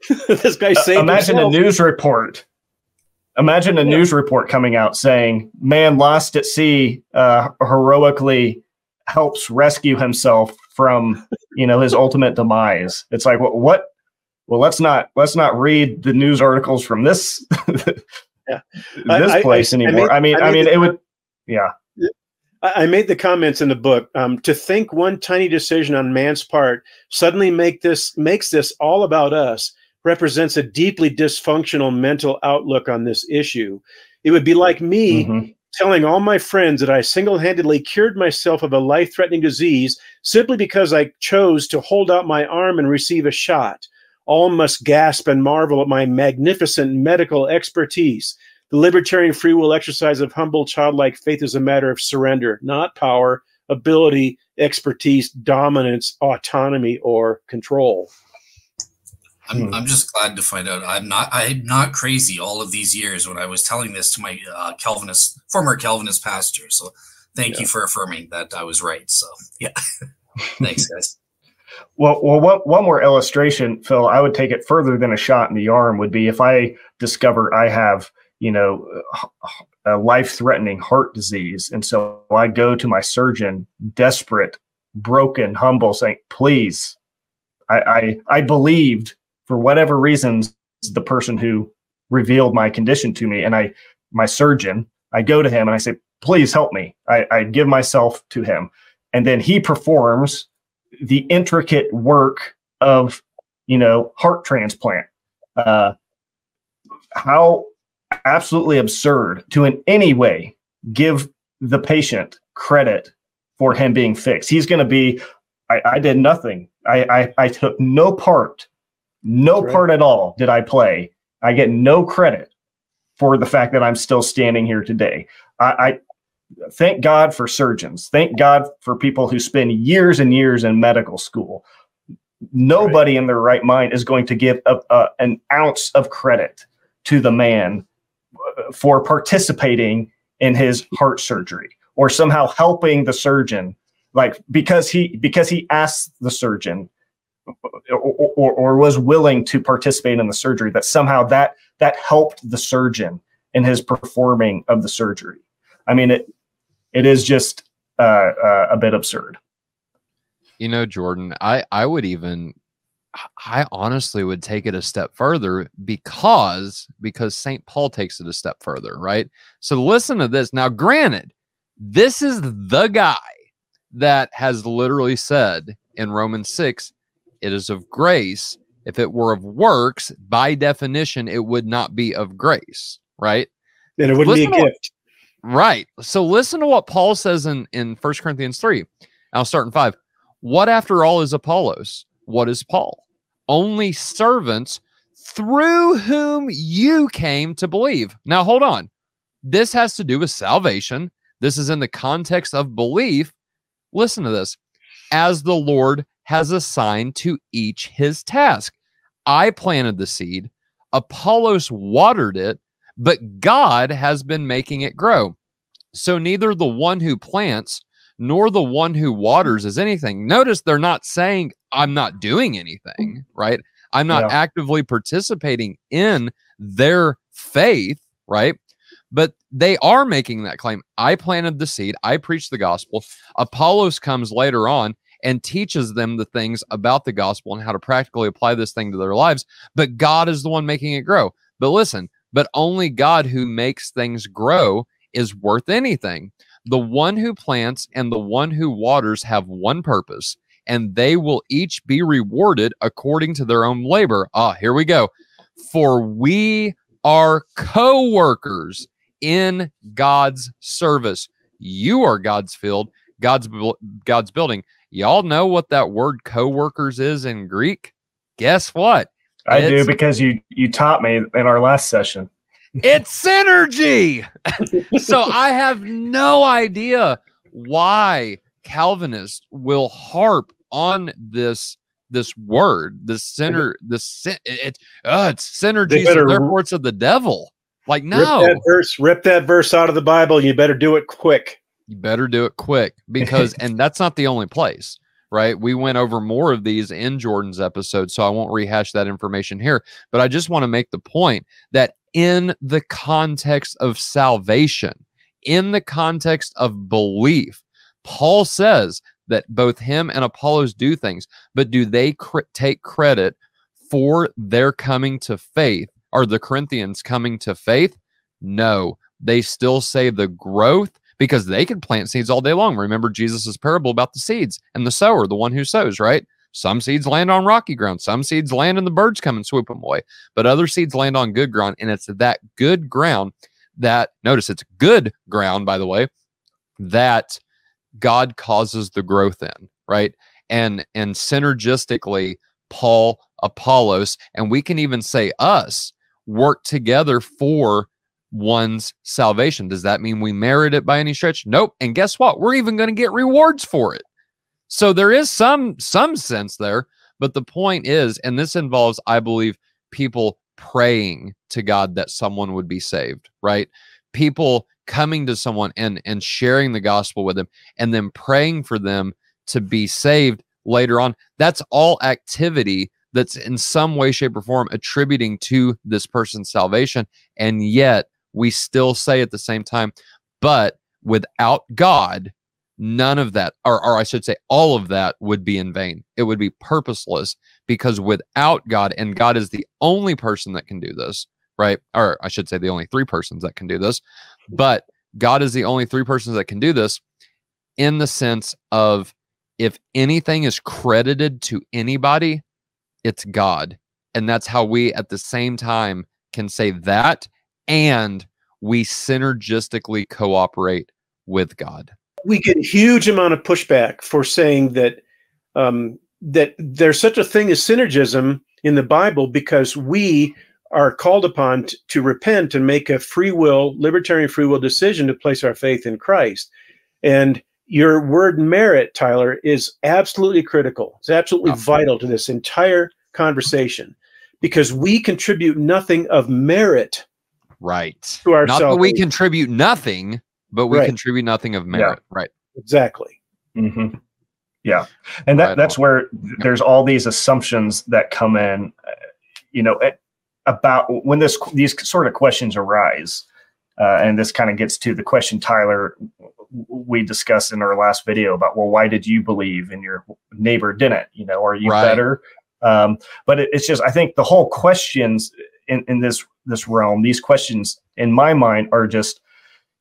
(laughs) this guy saved Uh, imagine himself. a news report. Imagine a Yeah. news report coming out saying, "Man lost at sea uh, heroically helps rescue himself from you know his ultimate demise." It's like what? what? Well, let's not let's not read the news articles from this (laughs) Yeah. this I- I- place I- I anymore. made- I mean, I I, mean, the- it would. Yeah, I I made the comments in the book. Um, to think one tiny decision on man's part suddenly make this makes this all about us represents a deeply dysfunctional mental outlook on this issue. It would be like me Mhm. telling all my friends that I single-handedly cured myself of a life-threatening disease simply because I chose to hold out my arm and receive a shot. All must gasp and marvel at my magnificent medical expertise. The libertarian free will exercise of humble childlike faith is a matter of surrender, not power, ability, expertise, dominance, autonomy, or control. I'm, Hmm. I'm just glad to find out I'm not I'm not crazy all of these years when I was telling this to my uh, Calvinist former Calvinist pastor. So thank you for affirming that I was right. So yeah, (laughs) thanks guys. Well, well, one, one more illustration, Phil. I would take it further than a shot in the arm. Would be if I discover I have, you know, a life-threatening heart disease, and so I go to my surgeon, desperate, broken, humble, saying, "Please, I, I, I believed for whatever reasons the person who revealed my condition to me, and I, my surgeon, I go to him and I say, "Please help me." I, I give myself to him, and then he performs the intricate work of you know heart transplant. Uh how absolutely absurd to in any way give the patient credit for him being fixed. He's going to be I, I did nothing. I, I i took no part no Right. part at all did i play. I get no credit for the fact that i'm still standing here today. I, I thank God for surgeons. Thank God for people who spend years and years in medical school. Nobody in their right mind is going to give a, a, an ounce of credit to the man uh, for participating in his heart surgery or somehow helping the surgeon like because he because he asked the surgeon or, or, or was willing to participate in the surgery, that somehow that that helped the surgeon in his performing of the surgery. I mean, it it is just uh, uh, a bit absurd. You know, Jordan, I I would even I honestly would take it a step further because because St. Paul takes it a step further, right? So listen to this. Now, granted, this is the guy that has literally said in Romans 6, it is of grace. If it were of works, by definition, it would not be of grace, right? Then it wouldn't Listen be to a what- gift. Right. So listen to what Paul says in in 1 Corinthians 3. I'll start in 5. What after all is Apollos? What is Paul? Only servants through whom you came to believe. Now hold on. This has to do with salvation. This is in the context of belief. Listen to this. As the Lord has assigned to each his task. I planted the seed, Apollos watered it, but God has been making it grow. So neither the one who plants nor the one who waters is anything. Notice they're not saying, I'm not doing anything, right? I'm not Yeah. actively participating in their faith, right? But they are making that claim. I planted the seed, I preached the gospel. Apollos comes later on and teaches them the things about the gospel and how to practically apply this thing to their lives. But God is the one making it grow. But listen, but only God who makes things grow is worth anything. The one who plants and the one who waters have one purpose, and they will each be rewarded according to their own labor. Ah, here we go. For we are co workers in God's service. You are God's field, God's God's building. Y'all know what that word co-workers is in Greek? Guess what? I do because you you taught me in our last session. It's synergy. (laughs) so I have no idea why Calvinists will harp on this this word, this center, this it, it uh, it's synergy, so better- therefore it's of the devil. Like Rip no, that verse, rip that verse out of the Bible. You better do it quick. you better do it quick because (laughs) and that's not the only place right? We went over more of these in jordan's episode so i won't rehash that information here but i just want to make the point that in the context of salvation in the context of belief paul says that both him and apollos do things but do they cr- take credit for their coming to faith? Are the corinthians coming to faith? No. They still say the growth because they could plant seeds all day long. Remember Jesus' parable about the seeds and the sower, the one who sows, right? Some seeds land on rocky ground, some seeds land and the birds come and swoop them away, but other seeds land on good ground. And it's that good ground that, notice it's good ground, by the way, that God causes the growth in, right? And and synergistically, Paul, Apollos, and we can even say us work together for one's salvation. Does that mean we merit it by any stretch? Nope. And guess what? We're even going to get rewards for it. So there is some some sense there, but the point is, and this involves, I believe, people praying to God that someone would be saved, right? People coming to someone and and sharing the gospel with them and then praying for them to be saved later on. That's all activity that's in some way, shape, or form attributing to this person's salvation. And yet we still say at the same time, but without God, none of that, or, or I should say, all of that would be in vain. It would be purposeless because without God, and God is the only person that can do this, right? Or I should say, the only three persons that can do this, but God is the only three persons that can do this in the sense of if anything is credited to anybody, it's God. And that's how we at the same time can say that and we synergistically cooperate with God. we get a huge amount of pushback for saying that um, that there's such a thing as synergism in the Bible because we are called upon t- to repent and make a free will, libertarian free will decision to place our faith in Christ. And your word merit, Tyler, is absolutely critical. It's absolutely Oh. vital to this entire conversation because we contribute nothing of merit Right. to our Not that we contribute nothing, but we Right. contribute nothing of merit. Right. Exactly. hmm Yeah, and that Right that's on. where there's all these assumptions that come in. uh, You know, at- about when this these sort of questions arise, uh, and this kind of gets to the question Tyler we discussed in our last video about well, why did you believe and your neighbor didn't? You know, are you Right. better? Um, but it, it's just I think the whole questions in, in this this realm, these questions in my mind are just,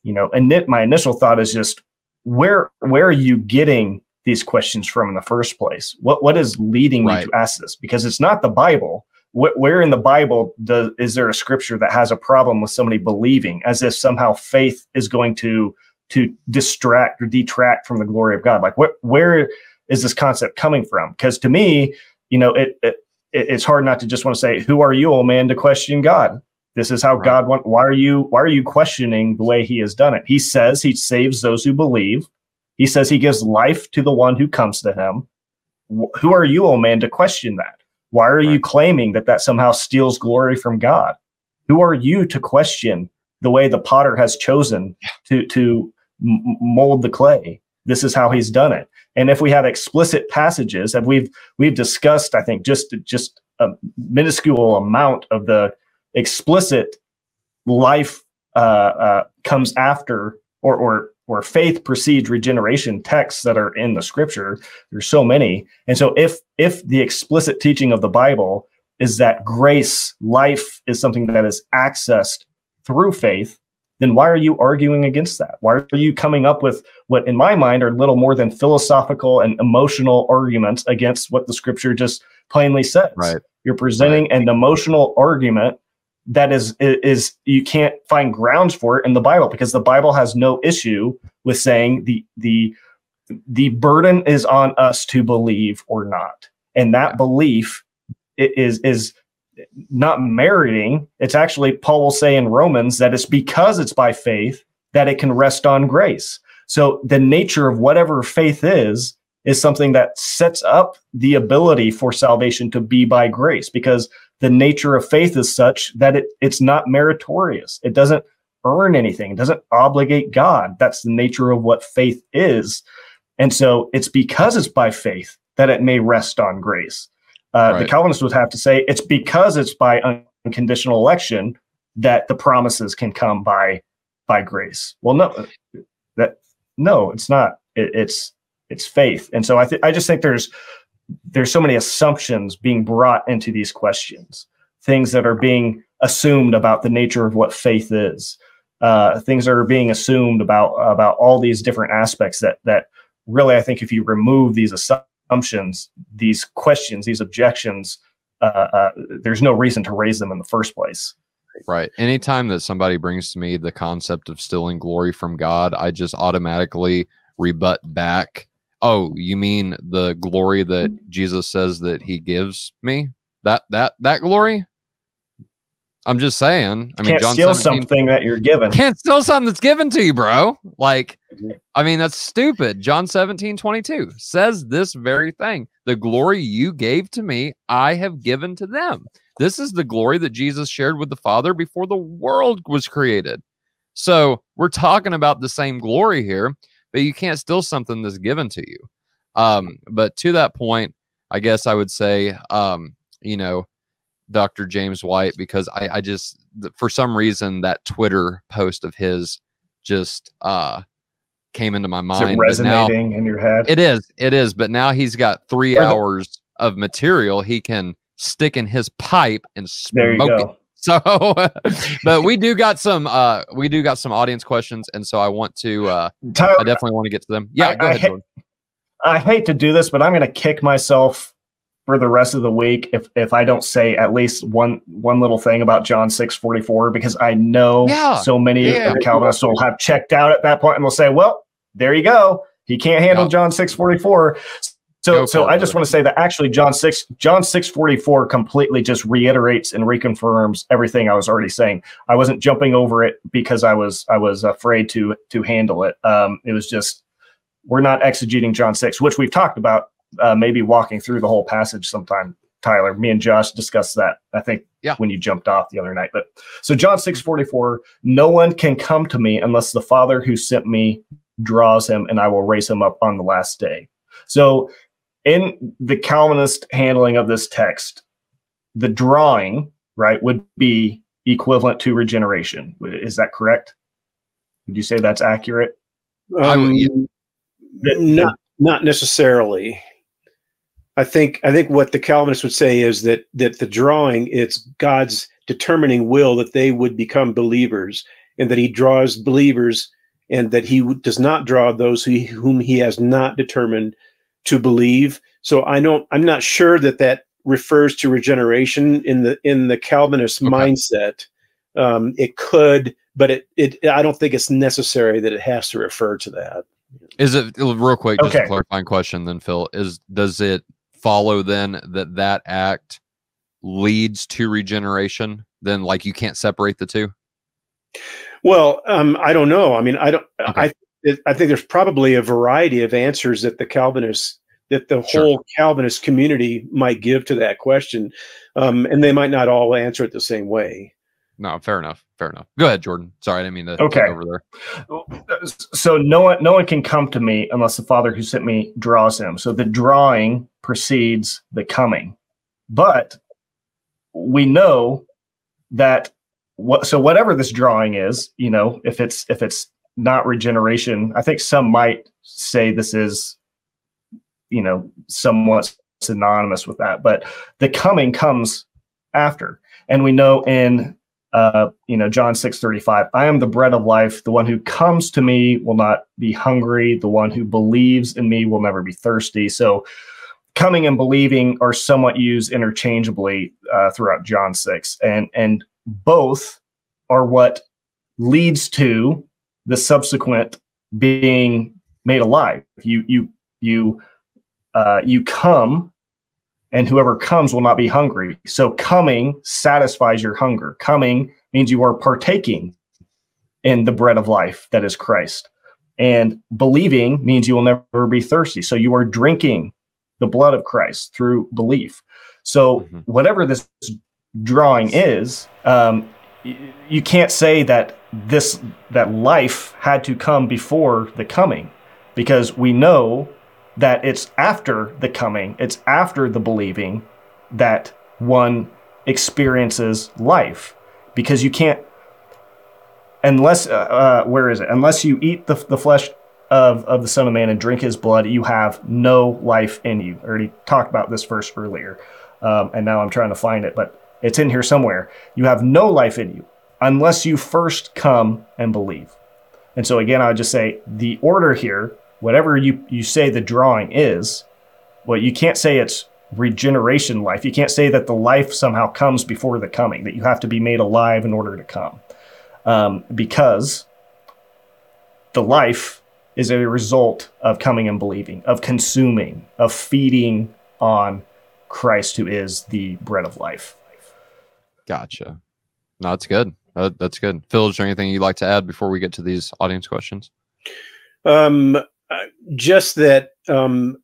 you know, and my initial thought is just where where are you getting these questions from in the first place? What what is leading Right. you to ask this? Because it's not the Bible. Wh- where in the Bible does is there a scripture that has a problem with somebody believing, as if somehow faith is going to to distract or detract from the glory of God? Like, what where is this concept coming from? Because to me, you know, it, it it- it's hard not to just want to say, "Who are you, old man, to question God?" This is how Right. God want. Why are you Why are you questioning the way He has done it? He says He saves those who believe. He says He gives life to the one who comes to Him. Wh- Who are you, old man, to question that? Why are you claiming that that somehow steals glory from God? Who are you to question the way the potter has chosen to to mold the clay? This is how He's done it. And if we have explicit passages, and we've we've discussed, I think, just just a minuscule amount of the explicit life uh, uh, comes after or or or faith precedes regeneration texts that are in the scripture. There's so many, and so if if the explicit teaching of the Bible is that grace, life is something that is accessed through faith, then why are you arguing against that? Why are you coming up with what, in my mind, are little more than philosophical and emotional arguments against what the scripture just plainly says? Right. You're presenting an emotional argument that is, is you can't find grounds for it in the Bible because the Bible has no issue with saying the the the burden is on us to believe or not, and that belief is is not meriting. It's actually Paul will say in Romans that it's because it's by faith that it can rest on grace. So the nature of whatever faith is is something that sets up the ability for salvation to be by grace because the nature of faith is such that it, it's not meritorious. It doesn't earn anything. It doesn't obligate God. That's the nature of what faith is. And so it's because it's by faith that it may rest on grace. Uh, The Right. Calvinists would have to say it's because it's by unconditional election that the promises can come by by grace. Well, no, that no, it's not. It, it's it's faith. And so I th- I just think there's there's so many assumptions being brought into these questions, things that are being assumed about the nature of what faith is, uh, things that are being assumed about about all these different aspects that that really I think if you remove these assumptions, these questions, these objections, uh, uh, there's no reason to raise them in the first place. Right. Anytime that somebody brings to me the concept of stealing glory from God, I just automatically rebut back. Oh, you mean the glory that Jesus says that he gives me? That that that glory? I'm just saying. I mean, Can't John steal something that you're given. can't steal something that's given to you, bro. Like, Mhm. I mean, that's stupid. John 17, 22 says this very thing. The glory you gave to me, I have given to them. This is the glory that Jesus shared with the Father before the world was created. So we're talking about the same glory here, but you can't steal something that's given to you. Um, but to that point, I guess I would say, um, you know, Dr. James White, because I, I just, th- for some reason, that Twitter post of his just uh, came into my Is mind. it but now- resonating in your head? it is, it is. But now he's got three hours of material he can stick in his pipe and smoke it. So, (laughs) but we do got some, uh, we do got some audience questions, and so I want to, uh, Tyler, I definitely want to get to them. Yeah, I- go I ahead. ha- I hate to do this, but I'm going to kick myself for the rest of the week if if I don't say at least one one little thing about John six forty four because I know Yeah. so many Yeah. of the Calvinists will have checked out at that point and will say, "Well, there you go. He can't handle Yeah. John six forty four. So, so I just want to say that actually John six John six forty four completely just reiterates and reconfirms everything I was already saying. I wasn't jumping over it because I was I was afraid to to handle it. Um, it was just we're not exegeting John six, which we've talked about. Uh, maybe walking through the whole passage sometime. Tyler, me and Josh discussed that. I think Yeah. when you jumped off the other night. But so John six forty four. No one can come to me unless the Father who sent me draws him, and I will raise him up on the last day. So, in the Calvinist handling of this text, the drawing, right, would be equivalent to regeneration. Is that correct? Would you say that's accurate? Um, not not necessarily. I think I think what the Calvinists would say is that that the drawing it's God's determining will that they would become believers, and that He draws believers, and that He does not draw those who, whom He has not determined to believe. So I don't. I'm not sure that that refers to regeneration in the in the Calvinist okay. mindset. Um, it could, but it, it I don't think it's necessary that it has to refer to that. Is it real quick? Just okay. a clarifying question, then Phil is does it follow then that that act leads to regeneration? Then like you can't separate the two. Well, um, I don't know. I mean, I don't. Okay. I I think there's probably a variety of answers that the Calvinists that the sure. whole Calvinist community might give to that question, um, and they might not all answer it the same way. No, fair enough. Fair enough. Go ahead, Jordan. Sorry, I didn't mean to okay. over there. So no one no one can come to me unless the Father who sent me draws him. So the drawing precedes the coming. But we know that what so whatever this drawing is, you know, if it's if it's not regeneration, I think some might say this is you know somewhat synonymous with that but the coming comes after. And we know in uh, you know john 6 35 i am the bread of life. The one who comes to me will not be hungry. The one who believes in me will never be thirsty. So coming and believing are somewhat used interchangeably uh, throughout john 6 and and both are what leads to the subsequent being made alive you you you uh, you come and whoever comes will not be hungry. So coming satisfies your hunger. Coming means you are partaking in the bread of life that is Christ. And believing means you will never be thirsty. So you are drinking the blood of Christ through belief. So mm-hmm. whatever this drawing is, um, you can't say that this that life had to come before the coming. Because we know that it's after the coming, it's after the believing that one experiences life. Because you can't unless uh, uh, where is it? Unless you eat the, the flesh of, of the son of man and drink his blood you have no life in you. I already talked about this verse earlier um, and now i'm trying to find it but it's in here somewhere. You have no life in you unless you first come and believe and so again i would just say the order here whatever you, you say the drawing is, well, you can't say it's regeneration life. You can't say that the life somehow comes before the coming, that you have to be made alive in order to come. Um, because the life is a result of coming and believing, of consuming, of feeding on Christ, who is the bread of life. Gotcha. No, that's good. Uh, that's good. Phil, is there anything you'd like to add before we get to these audience questions? Um, just that um,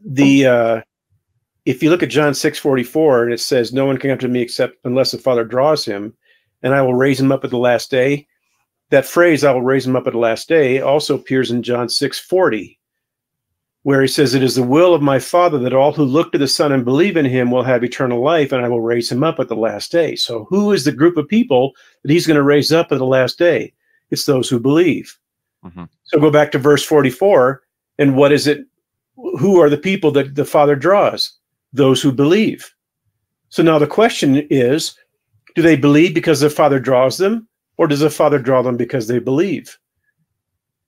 the uh, if you look at John six forty four and it says, "No one can come to me except unless the Father draws him, and I will raise him up at the last day." That phrase, "I will raise him up at the last day," also appears in John six forty, where he says, "It is the will of my Father that all who look to the Son and believe in Him will have eternal life, and I will raise him up at the last day." So, who is the group of people that He's going to raise up at the last day? It's those who believe. Mm-hmm. So go back to verse 44. And what is it? Who are the people that the Father draws? Those who believe. So now the question is do they believe because the Father draws them, or does the Father draw them because they believe?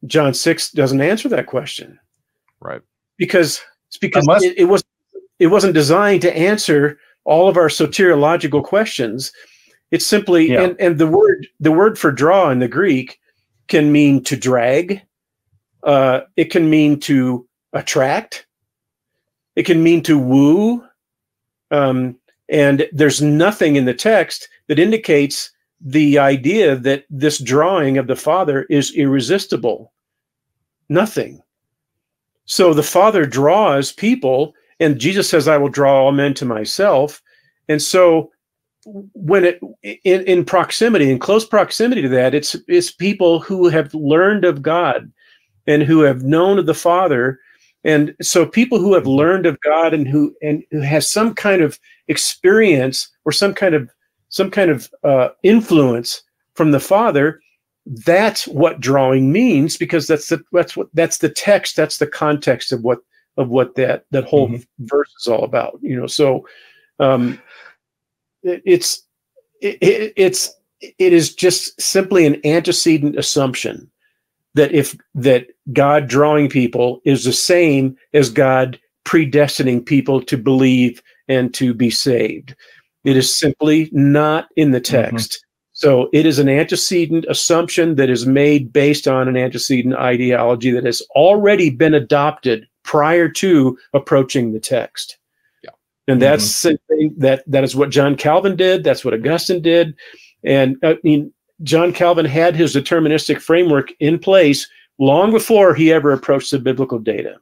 John 6 doesn't answer that question. Right. Because it's because Unless- it, it was it wasn't designed to answer all of our soteriological questions. It's simply yeah. and, and the word the word for draw in the Greek can mean to drag. Uh, it can mean to attract. It can mean to woo. Um, and there's nothing in the text that indicates the idea that this drawing of the Father is irresistible. Nothing. So the Father draws people, and Jesus says, I will draw all men to myself. And so when it in, in proximity in close proximity to that it's it's people who have learned of god and who have known of the father And so people who have learned of God and who and who has some kind of experience or some kind of some kind of uh, influence from the Father, that's what drawing means because that's the that's what that's the text, that's the context of what of what that that whole mm-hmm. verse is all about. You know, so um, it, it's it, it, it's it is just simply an antecedent assumption that if that God drawing people is the same as God predestining people to believe and to be saved. It is simply not in the mm-hmm. text. So it is an antecedent assumption that is made based on an antecedent ideology that has already been adopted prior to approaching the text. Yeah. And that's mm-hmm. that that is what John Calvin did, that's what Augustine did. And I mean John Calvin had his deterministic framework in place long before he ever approached the biblical data.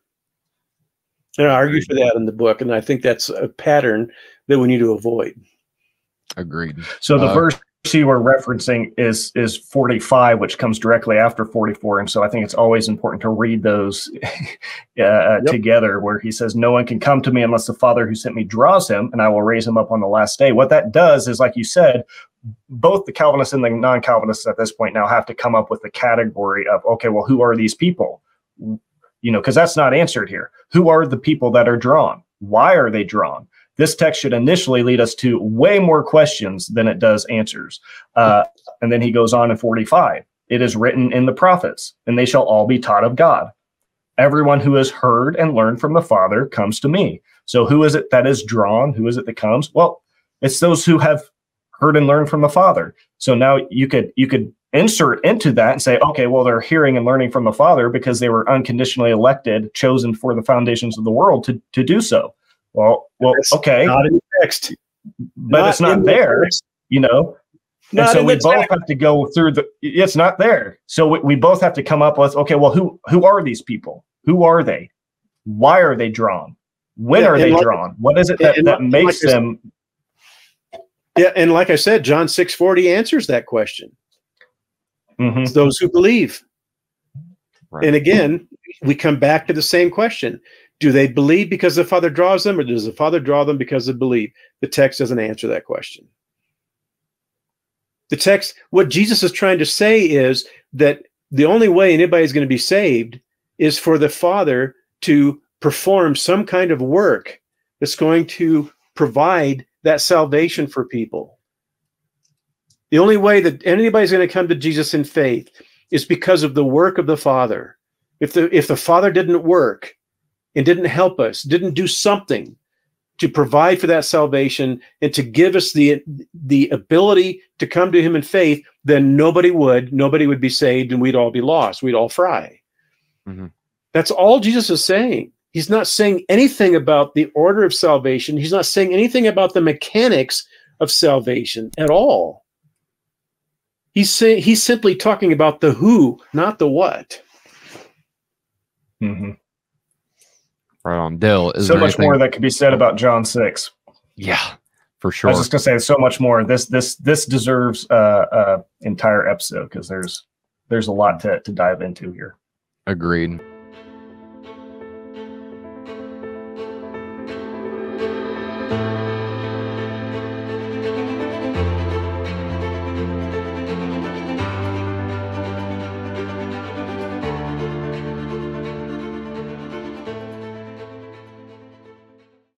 And I argue for that in the book, and I think that's a pattern that we need to avoid. Agreed. So the uh, verse you were referencing is is 45, which comes directly after 44, and so I think it's always important to read those (laughs) uh, yep. together. Where he says, "No one can come to me unless the Father who sent me draws him, and I will raise him up on the last day." What that does is, like you said, both the Calvinists and the non-Calvinists at this point now have to come up with the category of okay, well, who are these people? You know, because that's not answered here. Who are the people that are drawn? Why are they drawn? This text should initially lead us to way more questions than it does answers. Uh, and then he goes on in 45. It is written in the prophets, and they shall all be taught of God. Everyone who has heard and learned from the Father comes to me. So who is it that is drawn? Who is it that comes? Well, it's those who have heard and learned from the Father. So now you could you could insert into that and say, okay, well, they're hearing and learning from the Father because they were unconditionally elected, chosen for the foundations of the world to, to do so. Well, well, okay. Not in the text. But not it's not there, the you know. Not and so we both text. have to go through the it's not there. So we, we both have to come up with okay, well, who who are these people? Who are they? Why are they drawn? When and, are they like, drawn? What is it that, that makes like them yeah, and like I said, John six forty answers that question. Mm-hmm. It's those who believe. Right. And again, we come back to the same question: Do they believe because the Father draws them, or does the Father draw them because they believe? The text doesn't answer that question. The text, what Jesus is trying to say is that the only way anybody is going to be saved is for the Father to perform some kind of work that's going to provide that salvation for people. The only way that anybody's going to come to Jesus in faith is because of the work of the Father. If the if the Father didn't work and didn't help us, didn't do something to provide for that salvation and to give us the the ability to come to him in faith, then nobody would, nobody would be saved and we'd all be lost. We'd all fry. Mm-hmm. That's all Jesus is saying. He's not saying anything about the order of salvation. He's not saying anything about the mechanics of salvation at all. He's saying he's simply talking about the who, not the what. Mm-hmm. Right on, Dill. so much anything- more that could be said about John six. Yeah, for sure. I was just gonna say so much more. This this this deserves uh, uh, entire episode because there's there's a lot to to dive into here. Agreed.